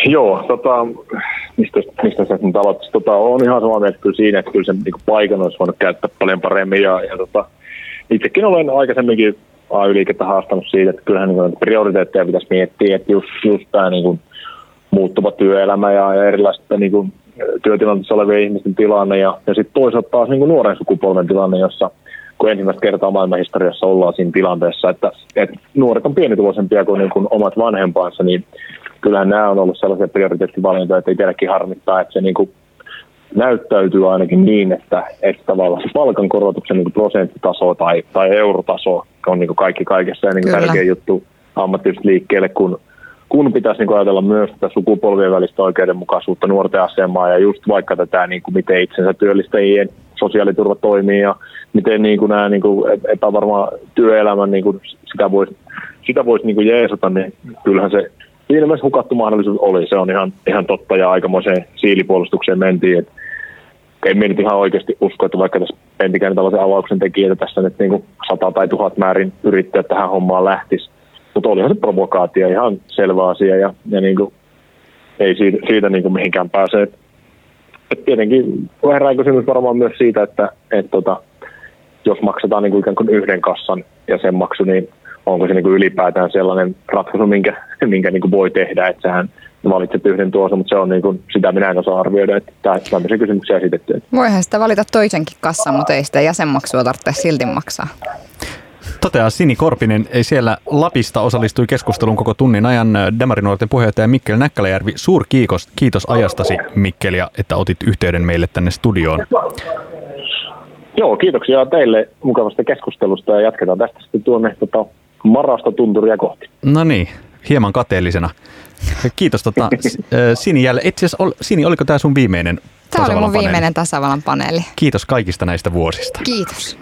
Joo, tota, mistä, mistä sä nyt aloittaisit? Tota, on ihan samaa mieltä kyllä siinä, että kyllä sen niin paikan olisi voinut käyttää paljon paremmin. Ja, ja tota, itsekin olen aikaisemminkin AY-liikettä haastanut siitä, että kyllähän niin prioriteetteja pitäisi miettiä, että just, just tämä niin kuin, muuttuva työelämä ja, ja erilaiset niin kuin, työtilanteessa olevien ihmisten tilanne ja, ja sitten toisaalta taas niin kuin nuoren sukupolven tilanne, jossa kun ensimmäistä kertaa maailmanhistoriassa ollaan siinä tilanteessa, että, että nuoret on pienituloisempia kuin, niin kuin omat vanhempansa, niin kyllähän nämä on ollut sellaisia prioriteettivalintoja, että itselläkin harmittaa, että se niin kuin näyttäytyy ainakin niin, että, että tavallaan se palkankorotuksen niin prosenttitaso tai, tai eurotaso on niin kaikki kaikessa niin tärkeä juttu liikkeelle, kun, kun pitäisi niin kuin ajatella myös tätä sukupolvien välistä oikeudenmukaisuutta, nuorten asemaa ja just vaikka tätä, niin kuin miten itsensä työllistäjien sosiaaliturva toimii ja miten niin kuin nämä niin kuin epävarma työelämän, niin kuin sitä voisi sitä vois niin kuin jeesata, niin kyllähän se siinä mielessä hukattu mahdollisuus oli. Se on ihan, ihan totta ja aikamoiseen siilipuolustukseen mentiin. Et ei minä nyt ihan oikeasti usko, että vaikka tässä Pentikäinen tällaisen avauksen teki, että tässä nyt niin sata tai tuhat määrin yrittäjät tähän hommaan lähtisi. Mutta olihan se provokaatio ihan selvä asia ja, ja niin kuin, ei siitä, siitä niin kuin mihinkään pääse. Et, et tietenkin herää kysymys varmaan myös siitä, että et tota, jos maksetaan niin kuin ikään kuin yhden kassan ja sen maksu, niin onko se niin kuin ylipäätään sellainen ratkaisu, minkä, minkä niin kuin voi tehdä, että sähän valitset yhden tuossa, mutta se on niin kuin, sitä minä en osaa arvioida, että tämmöisiä kysymyksiä esitetty. Voihan sitä valita toisenkin kassan, mutta ei sitä jäsenmaksua tarvitse silti maksaa. Toteaa Sini Korpinen, ei siellä Lapista osallistui keskustelun koko tunnin ajan Demarinuorten puheenjohtaja Mikkel Näkkäläjärvi. Suur kiitos, kiitos ajastasi Mikkel ja että otit yhteyden meille tänne studioon. Joo, kiitoksia teille mukavasta keskustelusta ja jatketaan tästä sitten tuonne tota, marasta tunturia kohti. No niin, hieman kateellisena. Kiitos tota, Sini jälleen. Itse asiassa, Sini, oliko tämä sun viimeinen Tämä oli mun viimeinen tasavallan paneeli. Kiitos kaikista näistä vuosista. Kiitos.